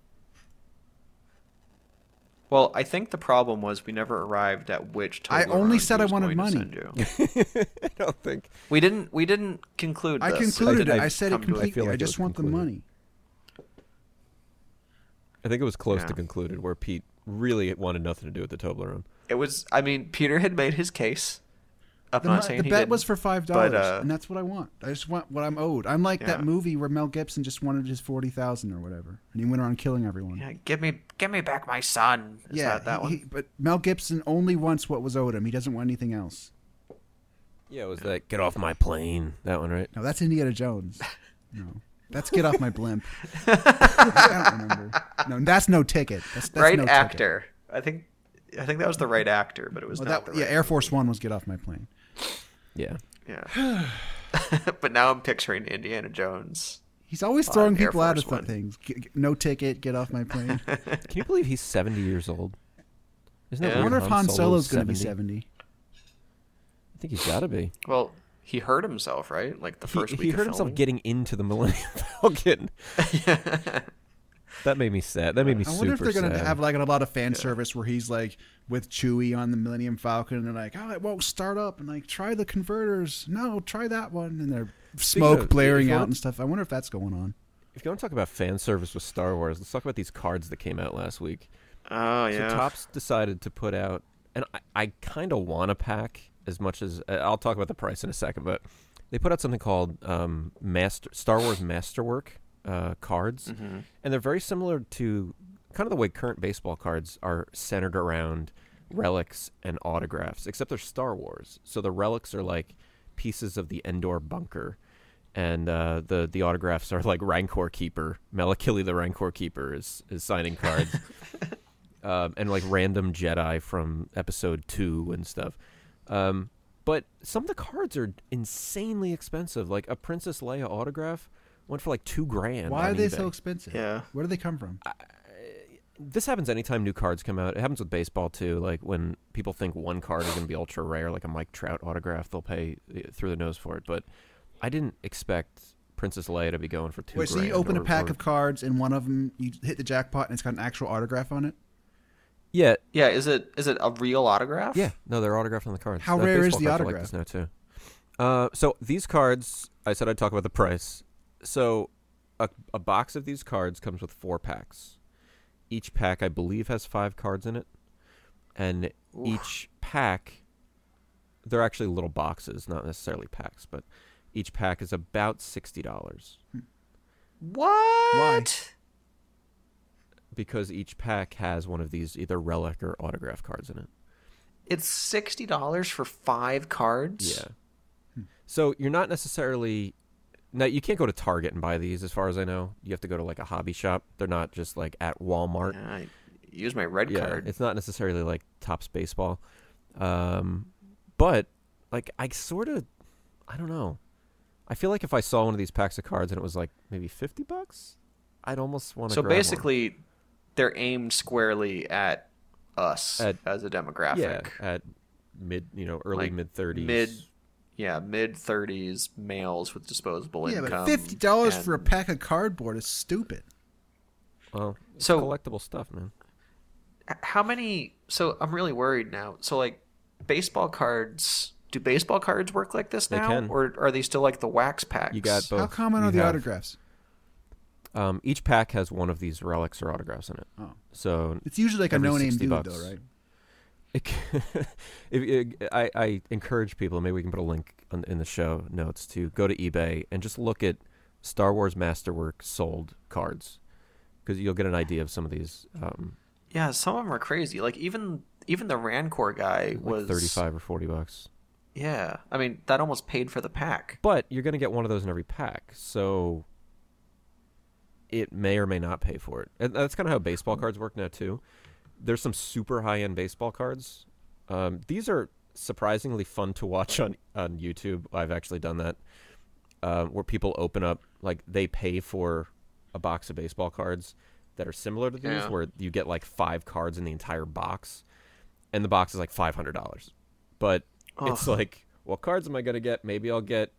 Well, I think the problem was we never arrived at which Toblerone I only said I wanted going to money. *laughs* *laughs* I don't think. we didn't. We didn't conclude. I this. concluded I- it. I I said it come it. I completely. I, like it just was want the money. I think it was close Yeah. to concluded where Pete really wanted nothing to do with the Toblerone. It was. I mean, Peter had made his case. I'm The, not saying the he bet didn't, was for five dollars, uh, and that's what I want. I just want what I'm owed. I'm like Yeah. that movie where Mel Gibson just wanted his forty thousand or whatever, and he went around killing everyone. Yeah, give me, give me back my son. Is Yeah, that that he- one? he- but Mel Gibson only wants what was owed him. He doesn't want anything else. Yeah, it was that "Get off my plane" that one, right? No, that's Indiana Jones. *laughs* No, that's get off my blimp. *laughs* I don't remember. No, that's no ticket. That's, that's right no ticket. actor. I think. I think that was the right actor, but it was Well, not that, the yeah, right Air Force One was get off my plane. Yeah. Yeah. *sighs* *laughs* but now I'm picturing Indiana Jones. He's always On throwing Air people out Force of One. things. G- g- no ticket, get off my plane. *laughs* Can you believe he's seventy years old? Isn't that Yeah. I wonder if Han Solo's Solo's going to be 70? 70. I think he's got to be. Well, he hurt himself, right? Like the first he week. hurt of himself filming. getting into the Millennium *laughs* Falcon. That made me sad. That made me I super wonder if they're going to sad. have like a lot of fan service where he's like with Chewie on the Millennium Falcon and they're like, oh, it won't start up. And like, try the converters. No, try that one. And they're smoke of- blaring out and stuff. I wonder if that's going on. If you want to talk about fan service with Star Wars, let's talk about these cards that came out last week. Oh yeah. So Topps decided to put out, and I, I kind of want a pack as much as uh, I'll talk about the price in a second, but they put out something called um, Master Star Wars Masterwork uh, cards, Mhm. and they're very similar to kind of the way current baseball cards are centered around relics and autographs, except they're Star Wars. So the relics are like pieces of the Endor bunker, and uh, the the autographs are like Rancor Keeper, Malakili the Rancor Keeper is is signing cards, *laughs* um, and like random Jedi from Episode Two and stuff. Um, but some of the cards are insanely expensive. Like a Princess Leia autograph went for like two grand. Why are they eBay. so expensive? Yeah. Where do they come from? this happens anytime new cards come out. It happens with baseball too. Like when people think one card is going to be ultra rare, like a Mike Trout autograph, they'll pay uh, through the nose for it. But I didn't expect Princess Leia to be going for two. Wait, so you grand open a pack or- of cards and one of them you hit the jackpot and it's got an actual autograph on it? yeah, Yeah, is it is it a real autograph? yeah. No, they're autographed on the cards. How Uh, rare is the autograph? Like this now too. Uh, so these cards, I said I'd talk about the price. So a, a box of these cards comes with four packs. Each pack, I believe, has five cards in it, and each pack, they're actually little boxes, not necessarily packs, but each pack is about sixty dollars What? Why? because each pack has one of these either relic or autograph cards in it. It's sixty dollars for five cards. Yeah. So you're not necessarily now you can't go to Target and buy these as far as I know. You have to go to like a hobby shop. They're not just like at Walmart. Yeah, I use my red Yeah, card. it's not necessarily like Topps baseball. Um but like I sort of I don't know. I feel like if I saw one of these packs of cards and it was like maybe 50 bucks, I'd almost want to So basically, they're aimed squarely at us At- as a demographic. yeah, at mid, you know, early Like mid 30s. Mid, yeah, mid thirties males with disposable yeah, income. but fifty dollars for a pack of cardboard is stupid. Well, So- collectible stuff, man. How many? So I'm really worried now. So like, baseball cards. Do baseball cards work like this They now, can. or are they still like the wax packs? You got both. How common You are the have- autographs? Um, each pack has one of these relics or autographs in it. Oh. So It's usually like a no-name 60 dude, bucks. though, right? It, *laughs* if, it, I, I encourage people, maybe we can put a link on, in the show notes to go to eBay and just look at Star Wars Masterwork sold cards because you'll get an idea of some of these. Um, Yeah, some of them are crazy. Like even even the Rancor guy like was 35 or 40 bucks. Yeah, I mean that almost paid for the pack. But you're going to get one of those in every pack. So it may or may not pay for it. And that's kind of how baseball cards work now, too. There's some super high end baseball cards. Um, these are surprisingly fun to watch on, on YouTube. I've actually done that. Uh, where people open up, like, they pay for a box of baseball cards that are similar to these, Yeah. where you get like five cards in the entire box. And the box is like $500. But it's like, what cards am I going to get? Maybe I'll get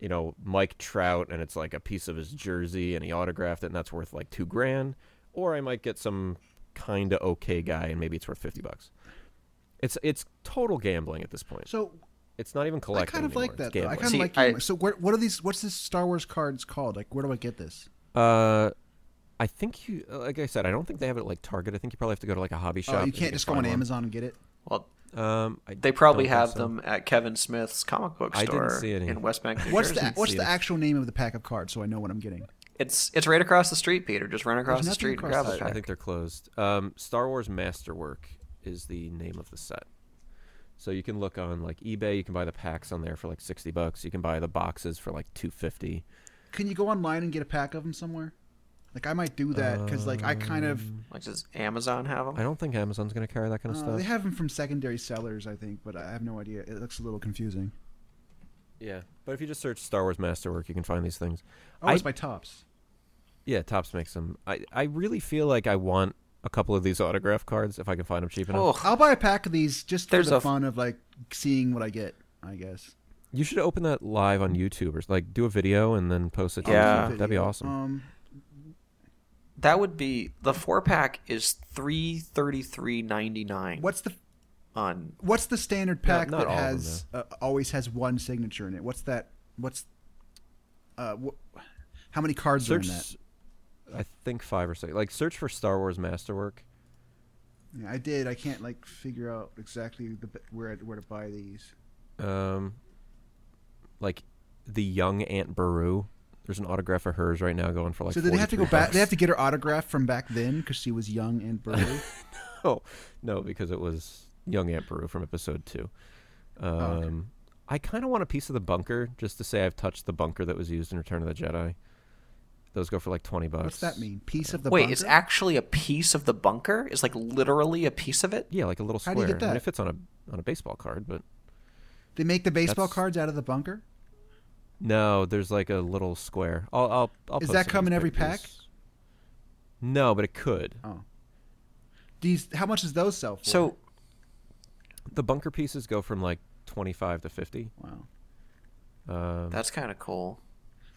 you know, Mike Trout and it's like a piece of his jersey and he autographed it and that's worth like two grand. Or I might get some kind of okay guy and maybe it's worth 50 bucks. It's it's total gambling at this point. So It's not even collectible. I kind of anymore, like that. Though. I kind of like. I- humor. So what? What are these? What's this Star Wars cards called? Like, where do I get this? Uh, I think you, like I said, I don't think they have it at like Target. I think you probably have to go to like a hobby shop. Oh, you can't just go on find one. Amazon and get it. Well, Um, they probably have so. them at Kevin Smith's comic book store I store didn't see any. in Red Bank, New What's Jersey. the What's the actual name of the pack of cards? So I know what I'm getting. It's it's right across the street, Peter. Just run across the nothing street and grab the a I, pack. I think they're closed. Um, Star Wars Masterwork is the name of the set. So you can look on like eBay. You can buy the packs on there for like sixty bucks. You can buy the boxes for like two fifty. Can you go online and get a pack of them somewhere? Like I might do that because like I kind of Like, does Amazon have them? I don't think Amazon's going to carry that kind of uh, stuff. they have them from secondary sellers, I think, but I have no idea. It looks a little confusing. yeah, but if you just search Star Wars Masterwork, you can find these things. Oh, it's I- by Topps. Yeah, Topps makes them. I I really feel like I want a couple of these autograph cards if I can find them cheap enough. Oh, I'll buy a pack of these just for There's the a- fun of like seeing what I get. I guess. You should open that live on YouTube or like do a video and then post it. To Yeah. YouTube. that'd be awesome. Um, that would be the four pack is three thirty three ninety nine. what's the on? What's the standard pack not that all them, has uh, always has one signature in it? What's that? What's uh, wh- how many cards are in that? I think five or six. Like search for Star Wars Masterwork. Yeah, I did. I can't like figure out exactly the, where where to buy these. Um, like the young Aunt Beru. There's an autograph of hers right now going for like. so they have to go 43 back? They have to get her autograph from back then because she was young and burly. Oh no, because it was young Aunt Beru from episode two. Um, okay. I kind of want a piece of the bunker just to say I've touched the bunker that was used in Return of the Jedi. Those go for like twenty bucks. What's that mean? Piece of the Wait, bunker? it's actually a piece of the bunker? Is like literally a piece of it? Yeah, like a little How square. do you get I mean, that? it fits on a on a baseball card, but They make the baseball That's- cards out of the bunker. no, there's like a little square. I'll I'll. I'll Is post that some of come in every pictures. pack? No, but it could. Oh, these. How much does those sell for? So The bunker pieces go from like twenty five to fifty. wow, Um, that's kind of cool.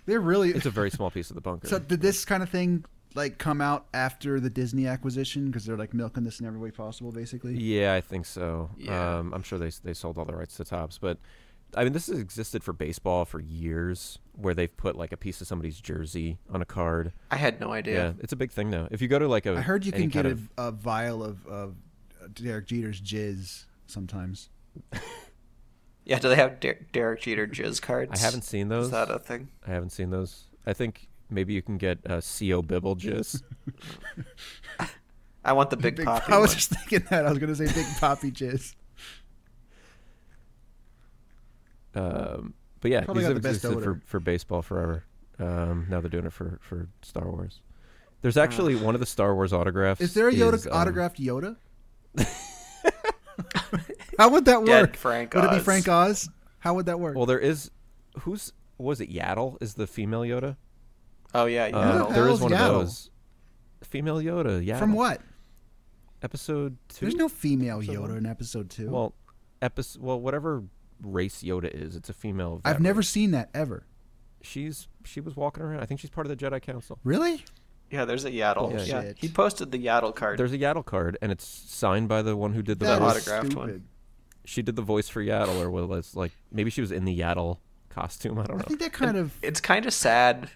they're really. it's a very small *laughs* piece of the bunker. so did this kind of thing like come out after the Disney acquisition because they're like milking this in every way possible, basically? Yeah, I think so. Yeah. Um, I'm sure they they sold all the rights to Topps, but I mean, this has existed for baseball for years, where they've put like a piece of somebody's jersey on a card. I had no idea. Yeah, idea. it's a big thing now. If you go to like a, I heard you can get a, of, a vial of, of Derek Jeter's jizz sometimes. *laughs* Yeah, do they have Der- Derek Jeter jizz cards? I haven't seen those. Is that a thing? I haven't seen those. I think maybe you can get uh, Co Bibble jizz. *laughs* I want the big, Big- Papi *laughs* I was one. just thinking that. I was going to say Big Papi jizz. um, but yeah, Probably these got have the best existed for, for baseball forever. Um, now they're doing it for, for Star Wars. There's actually one of the Star Wars autographs. Is there a Yoda is, um, autographed Yoda? *laughs* How would that Dead work? Frank would it be Frank Oz? How would that work? Well, there is. Who's was it? Yaddle is the female Yoda. Oh yeah, yeah. Uh, the there hell is is one Yaddle? of those. Female Yoda. Yeah. From what? Episode two. There's no female Episode Yoda one? in episode two. Well, episode. Well, whatever race Yoda is, it's a female. I've never race. seen that ever. She's she was walking around. I think she's part of the Jedi Council. Really? Yeah, there's a Yaddle. Oh, yeah, shit. he posted the Yaddle card. There's a Yaddle card, and it's signed by the one who did the That voice. autographed stupid. one. She did the voice for Yaddle, or was like maybe she was in the Yaddle costume. I don't know. I know. think that kind of. It's kind of sad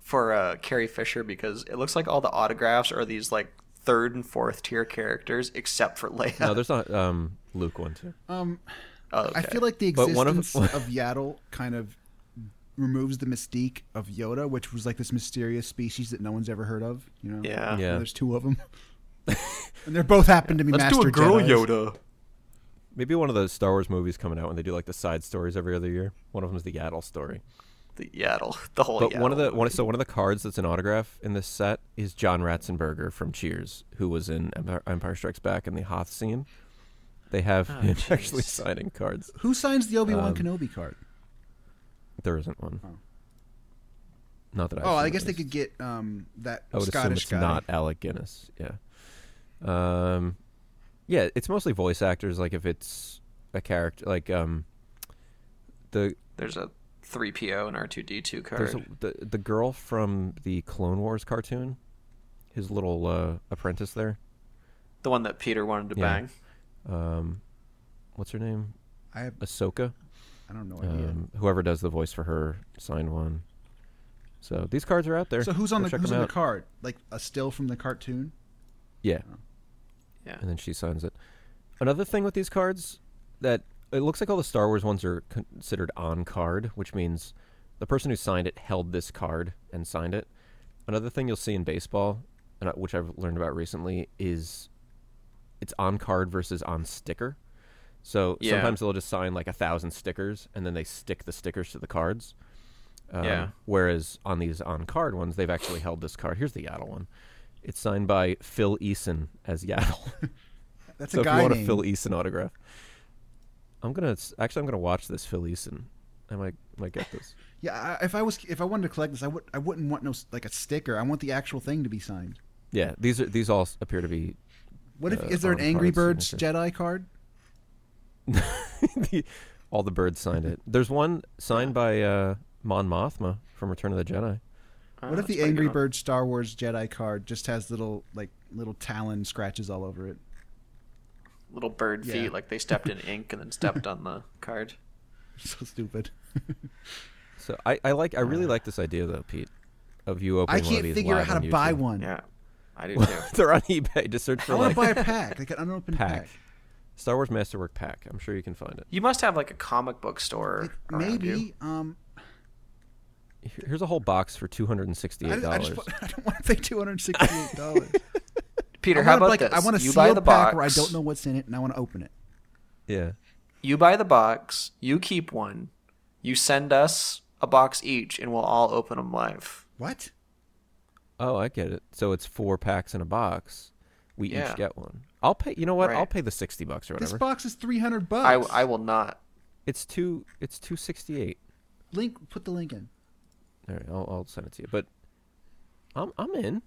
for uh, Carrie Fisher because it looks like all the autographs are these like third and fourth tier characters, except for Leia. No, there's not um Luke one too. Um, Oh, I feel like the But one of- existence *laughs* of, Yaddle kind of removes the mystique of Yoda, which was like this mysterious species that no one's ever heard of. You know? Yeah. And Yeah. There's two of them, *laughs* and they're both happen to be Let's master Jedis. Yoda. Maybe one of the Star Wars movies coming out when they do like the side stories every other year. One of them is the Yaddle story. The Yaddle. The whole. But one of the one so one of the cards that's an autograph in this set is John Ratzenberger from Cheers, who was in Empire, Empire Strikes Back in the Hoth scene. They have Oh, him *laughs* actually signing cards. Who signs the Obi Wan Um, Kenobi card? There isn't one. Oh. Not that I. Oh, I guess they could get um, that I would Scottish assume it's guy. not Alec Guinness. Yeah. Um, yeah, it's mostly voice actors. Like if it's a character, like um, the There's a 3PO and R2D2 there's card. a, the the girl from the Clone Wars cartoon, his little uh, apprentice there. the one that Peter wanted to Yeah. bang. Um, what's her name? I have, Ahsoka. I don't know. Um, whoever does the voice for her signed one. So these cards are out there. so who's on Go the who's them on the card? Like a still from the cartoon? Yeah. Yeah. and then she signs it. Another thing with these cards that it looks like all the Star Wars ones are considered on card, which means the person who signed it held this card and signed it. Another thing you'll see in baseball, and which I've learned about recently, is it's on card versus on sticker. So Yeah. sometimes they'll just sign like a thousand stickers, and then they stick the stickers to the cards. Um, Yeah. Whereas on these on card ones, they've actually held this card. Here's the Yaddle one. It's signed by Phil Eason as Yaddle. *laughs* That's so a if you want name. a Phil Eason autograph, I'm gonna actually I'm gonna watch this Phil Eason. I might might get this. *laughs* Yeah, I, if I was if I wanted to collect this, I would I wouldn't want no like a sticker. I want the actual thing to be signed. Yeah, these are these all appear to be What if Uh, is there an Angry card Birds. Jedi card? *laughs* the, all the birds signed it. There's one signed by uh, Mon Mothma from Return of the Jedi. Oh, what if the Angry Bird Birds Star Wars Jedi card just has little like little talon scratches all over it? little bird feet like they stepped in *laughs* ink and then stepped on the card? *laughs* So stupid. So I, I like I really like this idea though, Pete, of you opening I one of can't these figure out how on to buy one. Yeah, I do too. They're on eBay. Just search for. I for want like to buy a pack, like an unopened pack. pack. Star Wars Masterwork pack. I'm sure you can find it. You must have like a comic book store. Like, around you. maybe. Um, Here's a whole box for two hundred and sixty-eight and I, I, dollars. I *laughs* don't want to pay two hundred sixty-eight dollars. *laughs* Peter, how about like, this? I want to you sealed buy the pack box. where I don't know what's in it, and I want to open it. Yeah. You buy the box, you keep one, you send us a box each, and we'll all open them live. What? Oh, I get it. So it's four packs in a box. We Yeah. each get one. I'll pay. You know what? I'll pay the sixty bucks or whatever. This box is three hundred I, bucks. I will not. it's two. It's two sixty eight. link. Put the link in. All right, I'll, I'll send it to you. But I'm I'm in.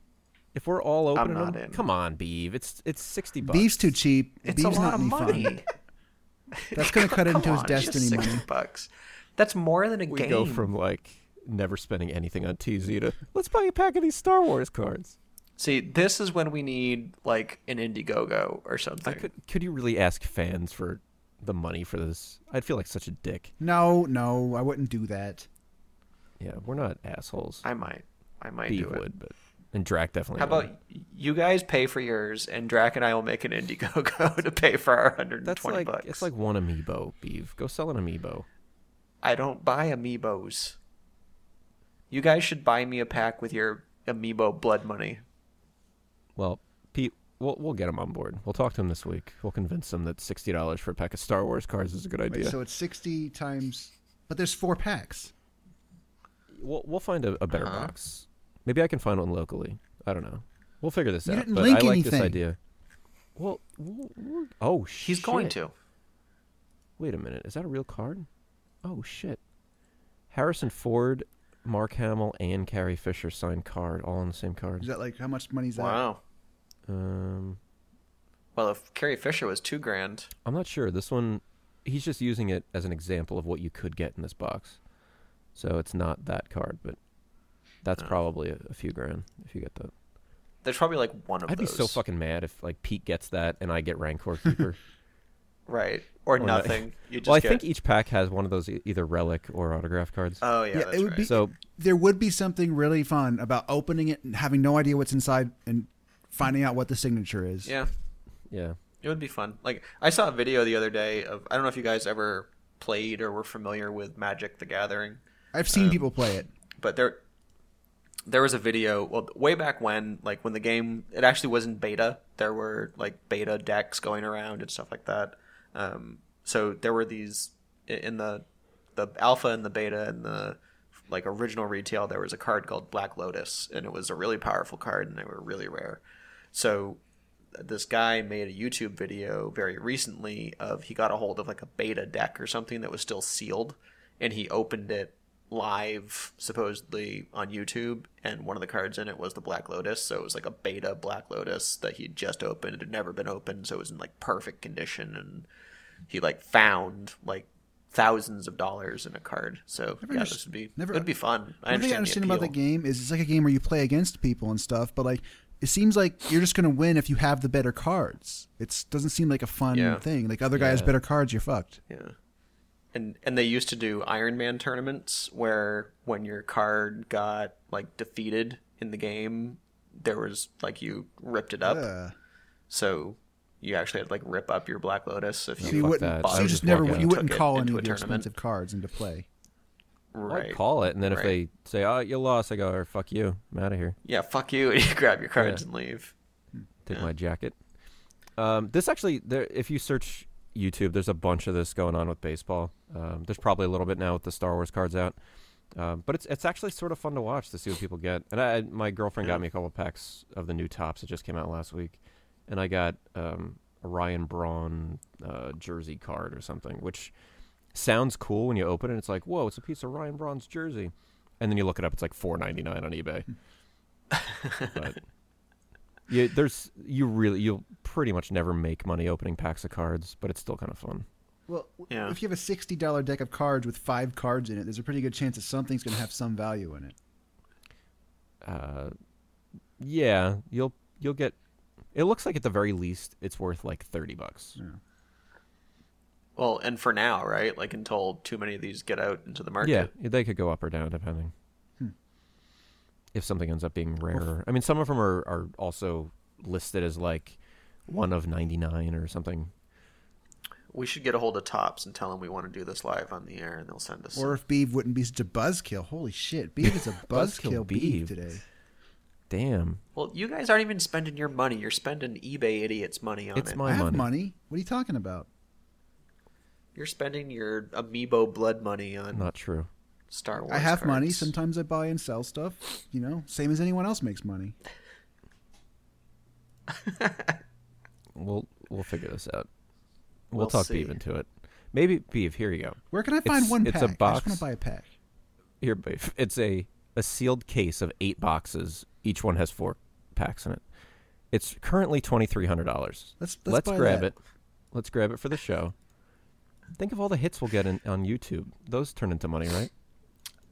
If we're all opening not them, in. come on, Beav. It's it's sixty bucks. Beef's too cheap. It's Beef's a lot not of any money. fun. *laughs* That's gonna cut *laughs* Come into his on, it's just destiny 60 money. bucks. That's more than a We game. go from like never spending anything on TZ to let's buy a pack of these Star Wars cards. See, this is when we need like an Indiegogo or something. I could could you really ask fans for the money for this? I'd feel like such a dick. No, no, I wouldn't do that. Yeah, we're not assholes. I might. I might Beav do it. would, but and Drac definitely. How would. about you guys pay for yours, and Drac and I will make an Indiegogo *laughs* to pay for our hundred and That's twenty like bucks. it's like one amiibo, Beav. Go sell an amiibo. I don't buy amiibos. You guys should buy me a pack with your amiibo blood money. Well, Pete, we'll we'll get him on board. We'll talk to him this week. We'll convince him that sixty dollars for a pack of Star Wars cards is a good Wait, idea. so it's sixty times, but there's four packs. we'll we'll find a, a better Uh-huh. box. Maybe I can find one locally. I don't know. We'll figure this You out. didn't but link I like this anything. idea. Well, we'll- we'll- oh He's shit. going to. Wait a minute. Is that a real card? Oh shit. Harrison Ford, Mark Hamill, and Carrie Fisher signed card, all on the same card. Is that like how much money is that? Wow. Um, Well, if Carrie Fisher was two grand, I'm not sure. This one, he's just using it as an example of what you could get in this box. So it's not that card, but that's Oh. probably a, a few grand if you get that. there's probably like one of those. I'd be so fucking mad if like Pete gets that and I get Rancor *laughs* Keeper. right or, Or not. nothing. *laughs* You just well, I get. think each pack has one of those either relic or autograph cards. oh yeah, Yeah, that's it would right. be- so There would be something really fun about opening it and having no idea what's inside and finding out what the signature is. yeah, yeah, it would be fun. Like I saw a video the other day of I don't know if you guys ever played or were familiar with Magic the Gathering. I've seen people play it. but there there was a video well way back when like when the game it actually was in beta there were like beta decks going around and stuff like that um, so there were these in the the alpha and the beta and the like original retail there was a card called black lotus and it was a really powerful card and they were really rare so this guy made a YouTube video very recently of he got a hold of like a beta deck or something that was still sealed and he opened it live supposedly on YouTube and one of the cards in it was the Black Lotus. So it was like a beta Black Lotus that he'd just opened. It had never been opened so it was in like perfect condition and he like found like thousands of dollars in a card. So Never yeah this would be never- it would be fun. I thing I understand, understand about the game is it's like a game where you play against people and stuff, but like it seems like you're just gonna win if you have the better cards. It doesn't seem like a fun Yeah. thing. Like other guy has Yeah. better cards, you're fucked. Yeah. And and they used to do Iron Man tournaments where when your card got like defeated in the game, there was like you ripped it up. Ugh. So you actually had to like rip up your Black Lotus if No, So you you wouldn't. that. So you just just never. You wouldn't call into any a of your tournament. expensive cards into play. Right. I'd call it, and then if they say, "Oh, you lost," I go, "Or fuck you, I'm out of here." Yeah, fuck you. And *laughs* you grab your cards Yeah. and leave. Take Yeah. my jacket. Um, this actually, there, if you search YouTube, there's a bunch of this going on with baseball. Um, there's probably a little bit now with the Star Wars cards out, um, but it's it's actually sort of fun to watch to see what people get. And I, my girlfriend Yeah. got me a couple packs of the new Topps that just came out last week, and I got um, a Ryan Braun uh, jersey card or something, which sounds cool when you open it. It's like, whoa, it's a piece of Ryan Braun's jersey, and then you look it up, it's like four ninety nine on eBay. but *laughs* yeah, there's you really you'll pretty much never make money opening packs of cards, but it's still kind of fun. Well, Yeah. if you have a sixty dollar deck of cards with five cards in it, there's a pretty good chance that something's going to have some value in it. Uh, yeah, you'll you'll get. It looks like at the very least it's worth like thirty bucks. Well, and for now, right? Like until too many of these get out into the market. Yeah, they could go up or down depending. Hmm. If something ends up being rarer, I mean, some of them are are also listed as like one of ninety nine or something. We should get a hold of Topps and tell them we want to do this live on the air, and they'll send us. Or if Beav wouldn't be such a buzzkill. Holy shit, Beav is a *laughs* Buzzkill buzzkill Beav Beav. today. Damn, Well, you guys aren't even spending your money. You're spending eBay idiots' money on It's it. my- I have money. money. What are you talking about? You're spending your amiibo blood money on Not true. Star Wars. I have money. Sometimes I buy and sell stuff. You know, same as anyone else makes money. *laughs* We'll we'll figure this out. We'll, We'll talk see. Beef into it. Maybe Beef. Here you go. Where can I find It's- one it's pack? a I just box. want to buy a pack. Here, Beef. It's a a sealed case of eight boxes. Each one has four packs in it. It's currently twenty three hundred dollars. Let's- let's buy grab that. it. Let's grab it for the show. Think of all the hits we'll get in, on YouTube. Those turn into money, right?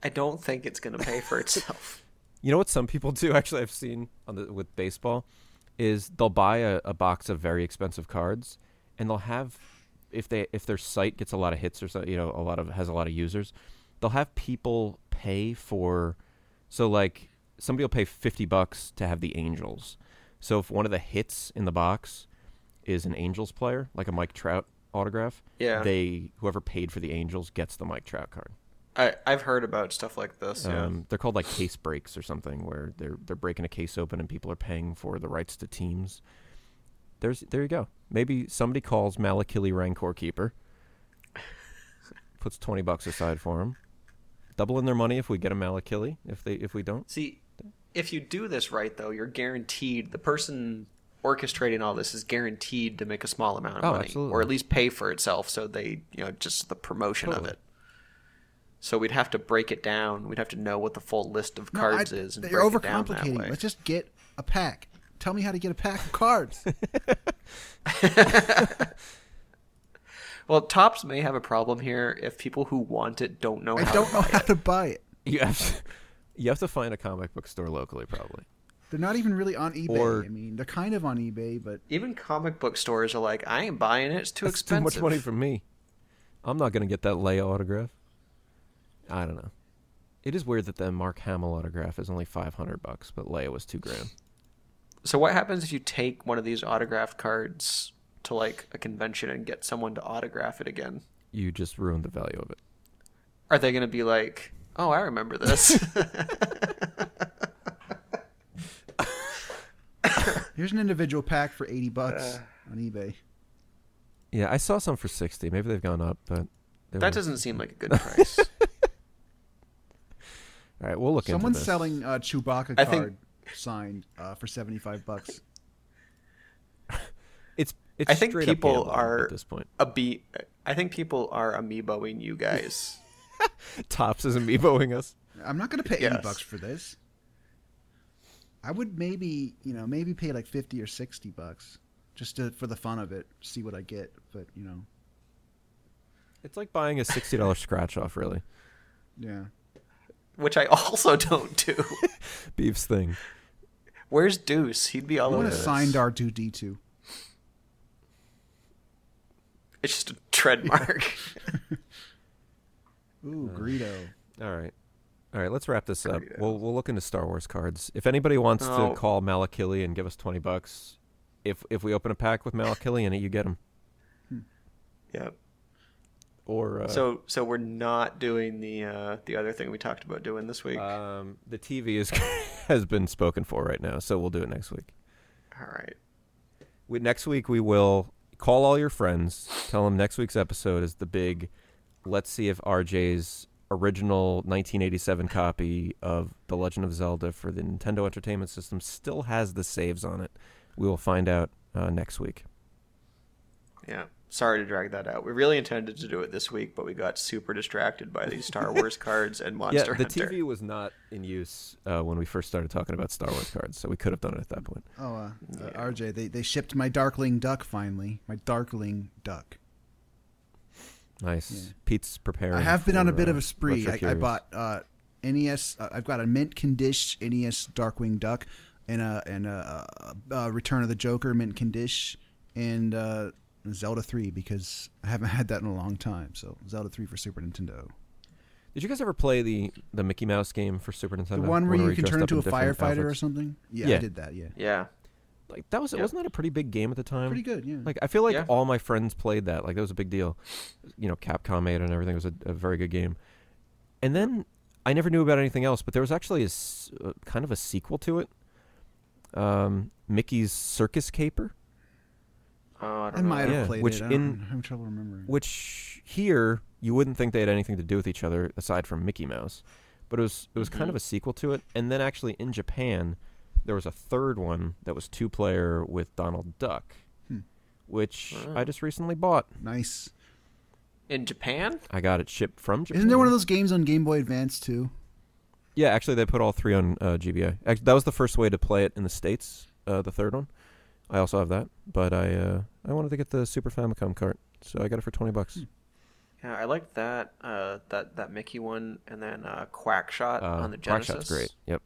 I don't think it's going to pay for *laughs* itself. You know what some people do? Actually, I've seen on the with baseball is they'll buy a, a box of very expensive cards, and they'll have if they if their site gets a lot of hits or so, you know, a lot of has a lot of users, they'll have people pay for. So like somebody will pay fifty bucks to have the Angels. So if one of the hits in the box is an Angels player, like a Mike Trout autograph, Yeah. they whoever paid for the Angels gets the Mike Trout card. I, I've heard about stuff like this. Yeah. Um, they're called like case breaks or something, where they're they're breaking a case open and people are paying for the rights to teams. There's there you go. Maybe somebody calls Malakili Rancor Keeper, *laughs* puts twenty bucks aside for him, doubling their money if we get a Malakili. If they if we don't, See, if you do this right, though, you're guaranteed the person orchestrating all this is guaranteed to make a small amount of Oh, money, absolutely. or at least pay for itself. So they, you know, just the promotion Totally. of it. So we'd have to break it down. We'd have to know what the full list of No, cards I- is. And you're break it overcomplicating. Let's just get a pack. Tell me how to get a pack of cards. *laughs* *laughs* Well, Topps may have a problem here if people who want it don't know I how don't to know buy how it. to buy it. you have to, you have to find a comic book store locally, probably. They're not even really on eBay. Or- I mean, they're kind of on eBay, but Even comic book stores are like, I ain't buying it. It's too That's expensive. too much money for me. I'm not gonna get that Leia autograph. I don't know. It is weird that the Mark Hamill autograph is only five hundred bucks, but Leia was two grand. So what happens if you take one of these autographed cards to like a convention and get someone to autograph it again? You just ruined the value of it. Are they going to be like, "Oh, I remember this"? *laughs* *laughs* here's an individual pack for 80 bucks Uh. on eBay. Yeah, I saw some for sixty. Maybe they've gone up, but that were- doesn't seem like a good *laughs* price. All right, we'll look Someone's into this. selling a Chewbacca I card think- signed uh, for 75 bucks. *laughs* It's it's I think people are at this point. a be. I think people are amiiboing you guys. *laughs* Topps is amiiboing us. I'm not going to pay 80 bucks for this. I would maybe, you know, maybe pay like 50 or 60 bucks just to, for the fun of it, see what I get. But, you know, It's like buying a sixty dollars *laughs* scratch off. Really, yeah. which I also don't do. *laughs* Beav's thing. Where's Deuce? He'd be all I over want a this. signed R2D2. It's just a trademark. *laughs* Ooh, Greedo. All right. All right, let's wrap this up. Greedo. We'll we'll look into Star Wars cards. If anybody wants Oh. to call Malakili and give us twenty bucks, if if we open a pack with Malakili in it, you get them. yep. Or uh, So so we're not doing the uh, the other thing we talked about doing this week. um, the TV is *laughs* has been spoken for right now, so we'll do it next week. all right. We, next week we will call all your friends. Tell them next week's episode is the big. Let's see if RJ's original 1987 copy of The Legend of Zelda for the Nintendo Entertainment System still has the saves on it. We will find out uh, next week. Yeah. Sorry to drag that out. We really intended to do it this week, but we got super distracted by these Star *laughs* Wars cards and Monster yeah, the Hunter. TV was not in use uh, when we first started talking about Star Wars cards, so we could have done it at that point. Oh, uh, uh, RJ, they, they shipped my Darkwing Duck finally. My Darkwing Duck. Nice. Yeah. Pete's preparing. I have been on a bit uh, of a spree. I, I bought uh, NES. Uh, I've got a mint condish NES Darkwing Duck and a and a, uh uh Return of the Joker mint condish and uh, Zelda three because I haven't *laughs* had that in a long time. So Zelda three for Super Nintendo. Did you guys ever play the the Mickey Mouse game for Super Nintendo? The one where you he can turn into a in different firefighter or something. Yeah, Yeah. I did that. Yeah, Yeah. Like that was Yep. wasn't that a pretty big game at the time? pretty good. Yeah, Like I feel like Yeah. all my friends played that. Like that was a big deal. You know, Capcom made it and everything. It was a, a very good game. And then I never knew about anything else, but there was actually a, uh, kind of a sequel to it. Um, Mickey's Circus Caper. Oh, I I don't know. might have Yeah, played which it. I in- don't, I'm having trouble remembering. which here you wouldn't think they had anything to do with each other aside from Mickey Mouse, but it was it was kind Mhm. of a sequel to it. And then actually in Japan, there was a third one that was two player with Donald Duck, Hmm. which Oh. I just recently bought. nice. In Japan? I got it shipped from Japan. Isn't there one of those games on Game Boy Advance too? Yeah, actually, they put all three on uh, GBA. Act that was the first way to play it in the states. Uh, the third one, I also have that, but I uh, I wanted to get the Super Famicom cart, so I got it for twenty bucks. Yeah, I liked that uh, that that Mickey one, and then uh, Quackshot Uh, on the Genesis. Quackshot's great. Yep,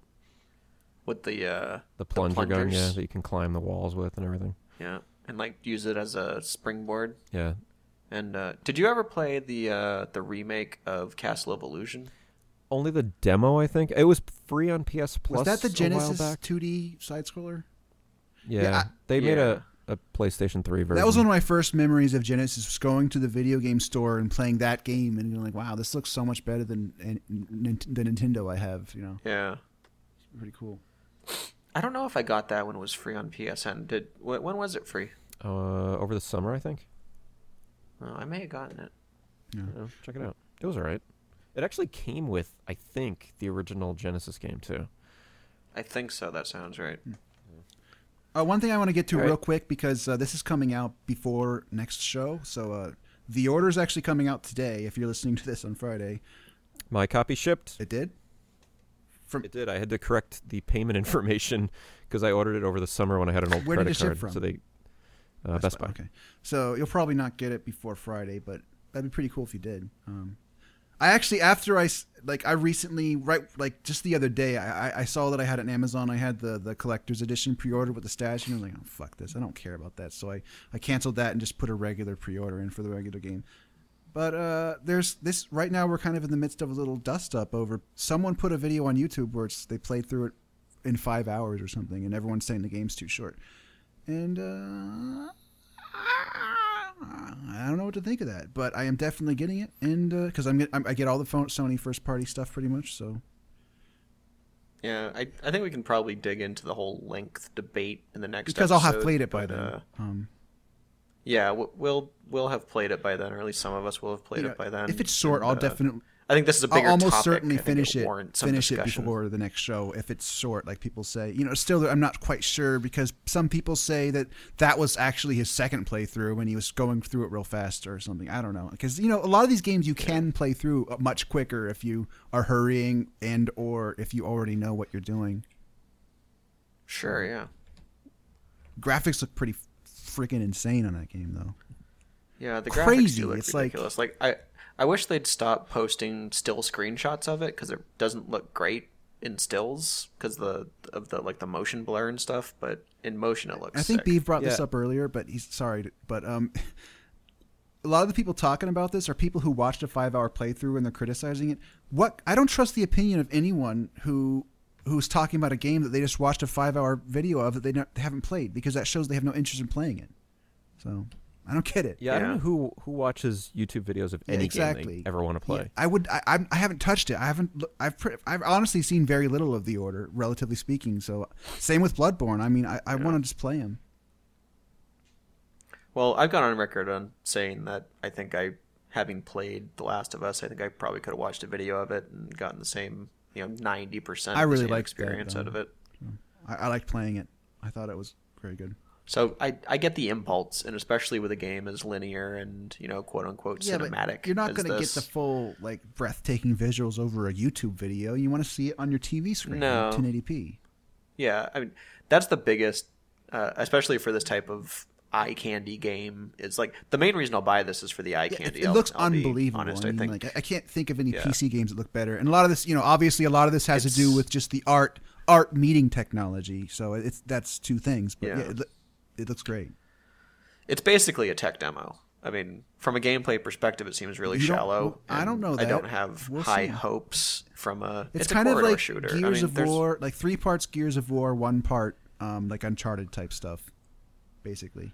With the uh, the plunger gun, yeah, plungers. that you can climb the walls with and everything. yeah, and like use it as a springboard. Yeah, And uh, did you ever play the uh, the remake of Castle of Illusion? only the demo. I think it was free on PS Plus. Was that the Genesis back. 2D side scroller? Yeah, Yeah, I- they made Yeah. a, a PlayStation Three version. That was one of my first memories of Genesis, was going to the video game store and playing that game and being like, "Wow, this looks so much better than an- nin- the Nintendo I have." You know, Yeah. pretty cool. I don't know if I got that when it was free on PSN. Did when was it free? uh, over the summer. I think. Oh, I may have gotten it. Yeah. Yeah, check it out. It was alright. It actually came with, I think, the original Genesis game too. I think so. That sounds right. Uh, one thing I want to get to All real right. quick because uh, this is coming out before next show, so uh, the order is actually coming out today. If you're listening to this on Friday, My copy shipped. it did. From It did. I had to correct the payment *laughs* information because I ordered it over the summer when I had an old Where did credit it ship card. from? So they, uh, Best, Buy. Okay, so you'll probably not get it before Friday, but that'd be pretty cool if you did. Um, I actually, after I like, I recently, right, like just the other day, I, I- saw that I had an Amazon. I had the the collector's edition pre-order with the stash, and I was like, oh fuck this, I don't care about that. So I I canceled that and just put a regular pre-order in for the regular game. But uh, there's this right now. We're kind of in the midst of a little dust up over. Someone put a video on YouTube where it's, they played through it in five hours or something, and everyone's saying the game's too short. And uh, I don't know what to think of that, but I am definitely getting it, and because I'm, get, I'm I get all the phone, Sony first party stuff pretty much. So Yeah, I I think we can probably dig into the whole length debate in the next because I'll have played it by but, then. uh, um, yeah, we- we'll we'll have played it by then, or at least some of us will have played you know, it by then. if it's short, and, I'll uh, definitely. I think this is a I'll bigger almost topic. certainly finish it. Finish it before the next show if it's short, like people say. You know, still I'm not quite sure because some people say that that was actually his second playthrough when he was going through it real fast or something. I don't know because you know a lot of these games you can play through uh, much quicker if you are hurrying and or if you already know what you're doing. Sure, yeah, Graphics look pretty freaking insane on that game though. yeah. The Crazy, graphics do look it's like- ridiculous. Like, I I wish they'd stop posting still screenshots of it because it doesn't look great in stills because the of the like the motion blur and stuff. But in motion, it looks. I think sick. Beav brought this up earlier, but he's sorry, to- but um, *laughs* a lot of the people talking about this are people who watched a five-hour playthrough and they're criticizing it. What I don't trust the opinion of anyone who who's talking about a game that they just watched a five-hour video of that they, don't, they haven't played because that shows they have no interest in playing it. So I don't get it. Yeah, I don't know who who watches YouTube videos of Yeah, any game they ever want to play. Yeah, I would. I, I'm- I haven't touched it. I haven't. I've. pre- I've honestly seen very little of the order, relatively speaking. So same with Bloodborne. I mean, I, I want to just play him. Well, I've gone on record on saying that I think I, having played The Last of Us, I think I probably could have watched a video of it and gotten the same, you know, ninety percent. I really same liked that, experience out of it. I, I liked playing it. I thought it was very good. So I I get the impulse, and especially with a game as linear and you know quote unquote cinematic. you're not going to get the full like breathtaking visuals over a YouTube video. You want to see it on your TV screen, No. 1080p. Yeah, I mean that's the biggest, uh, especially for this type of eye candy game. It's like the main reason I'll buy this is for the eye Yeah, candy. it, it I'll- looks I'll unbelievable. Honest, I I, think. like I- can't think of any Yeah. PC games that look better. And a lot of this, you know, obviously a lot of this has to do with just the art art meeting technology. So it's that's two things. But yeah, Yeah. it, it looks great. It's basically a tech demo. I mean, from a gameplay perspective, it seems really You shallow. I don't know I don't have We'll high see. hopes from a. It's, It's, a kind of like shooter. Gears I mean, of there's- War, like three parts Gears of War, one part um, like Uncharted type stuff, basically.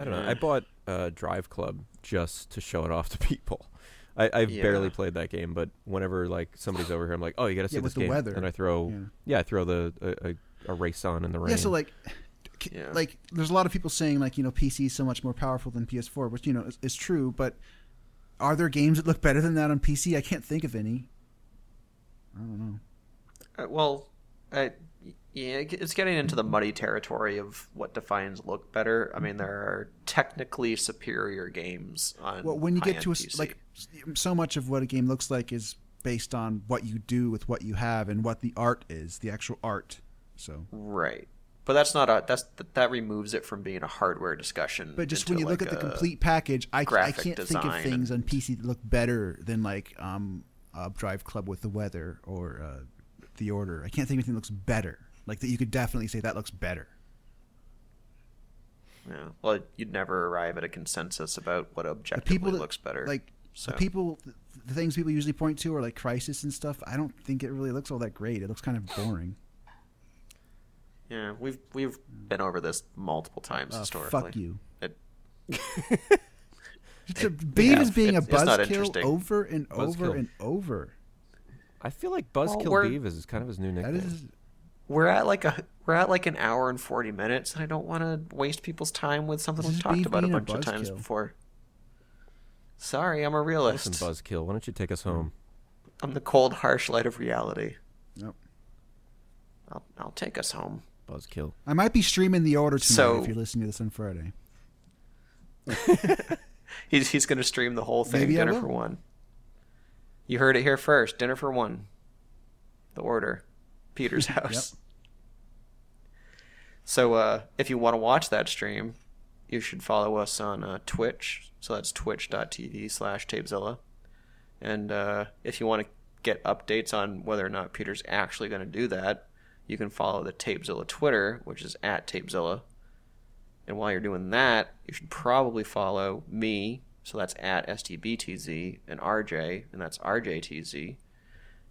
I don't know. I bought uh, Drive Club just to show it off to *laughs* people. I, I've Yeah. barely played that game, but whenever like somebody's over here, I'm like, oh, you got to see Yeah, this with the game, weather. and I throw, Yeah. yeah, I throw the a, a, a race on in the rain. Yeah, so like c- Yeah. like there's a lot of people saying like you know PC is so much more powerful than PS4, which you know is, is true. But are there games that look better than that on PC? I can't think of any. I don't know. Uh, well, I, yeah, it's getting into the muddy territory of what defines look better. I mean, there are technically superior games on. Well, when you get to a, PC. like so much of what a game looks like is based on what you do with what you have and what the art is, the actual art. So, right, but that's not a that's that removes it from being a hardware discussion. but just when you look at the complete package, I, I can't think of things and- on PC that look better than like um, uh, Drive Club with the weather or uh, The Order. I can't think of anything that looks better. Like that, you could definitely say that looks better. Yeah. Well, you'd never arrive at a consensus about what The objectively people that looks better. like so. the people, the things people usually point to are like Crysis and stuff. I don't think it really looks all that great. It looks kind of boring. Yeah, we've we've been over this multiple times Uh, historically. fuck you. It, *laughs* Beav yeah, is being a it's- it's buzzkill over and over Buzzkill. and over. I feel like Buzzkill we're- Beav is kind of his new nickname. is we're at like a we're at like an hour and forty minutes, and I don't want to waste people's time with something This we've talked about a being a bunch of times buzzkill. before. Sorry, I'm a realist. Listen, Buzzkill, why don't you take us home? I'm the cold, harsh light of reality. Nope. I'll, I'll take us home. Buzzkill. I might be streaming the order tonight So- if you're listening to this on Friday. *laughs* He's he's gonna stream the whole thing. Maybe dinner for one. You heard it here first. Dinner for one. The order. Peter's *laughs* house. So uh, if you want to watch that stream, you should follow us on uh, Twitch. So that's twitch.tv slash Tapezilla. And uh, if you want to get updates on whether or not Peter's actually going to do that, you can follow the Tapezilla Twitter, which is at Tapezilla. And while you're doing that, you should probably follow me. So that's at STBTZ and RJ, and that's RJTZ.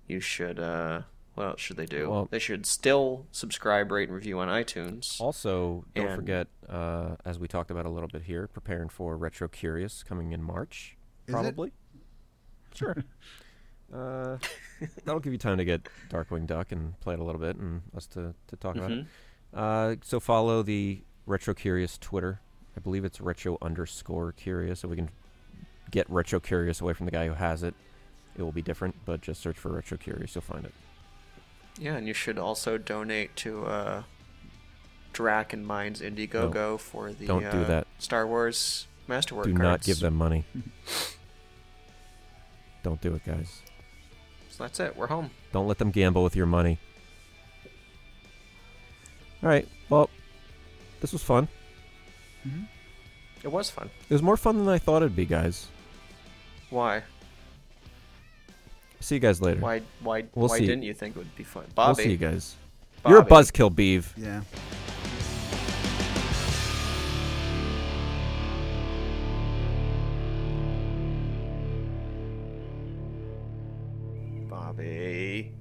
You should, uh, what else should they do? Well- they should still subscribe, rate, and review on iTunes. Also, don't And- forget, uh, as we talked about a little bit here, preparing for Retro Curious coming in March, Is it? probably. Sure. *laughs* uh, that'll give you time to get Darkwing Duck and play it a little bit, and us to, to talk about it. Mm-hmm. Uh, so follow the Retro Curious Twitter. I believe it's retro underscore curious, so we can get Retro Curious away from the guy who has it. It will be different, but just search for Retro Curious, you'll find it. Yeah, and you should also donate to uh, Drac and Minds Indiegogo for the don't do uh, that. Star Wars Masterwork Do cards. not give them money. *laughs* Don't do it, guys. So that's it. We're home. Don't let them gamble with your money. All right. Well, this was fun. It was fun. It was more fun than I thought it'd be, guys. Why? See you guys later. Why? Why? We'll why see. didn't you think it would be fun, Bobby? We'll see you guys. You're a buzzkill, Beav. Yeah. Bobby.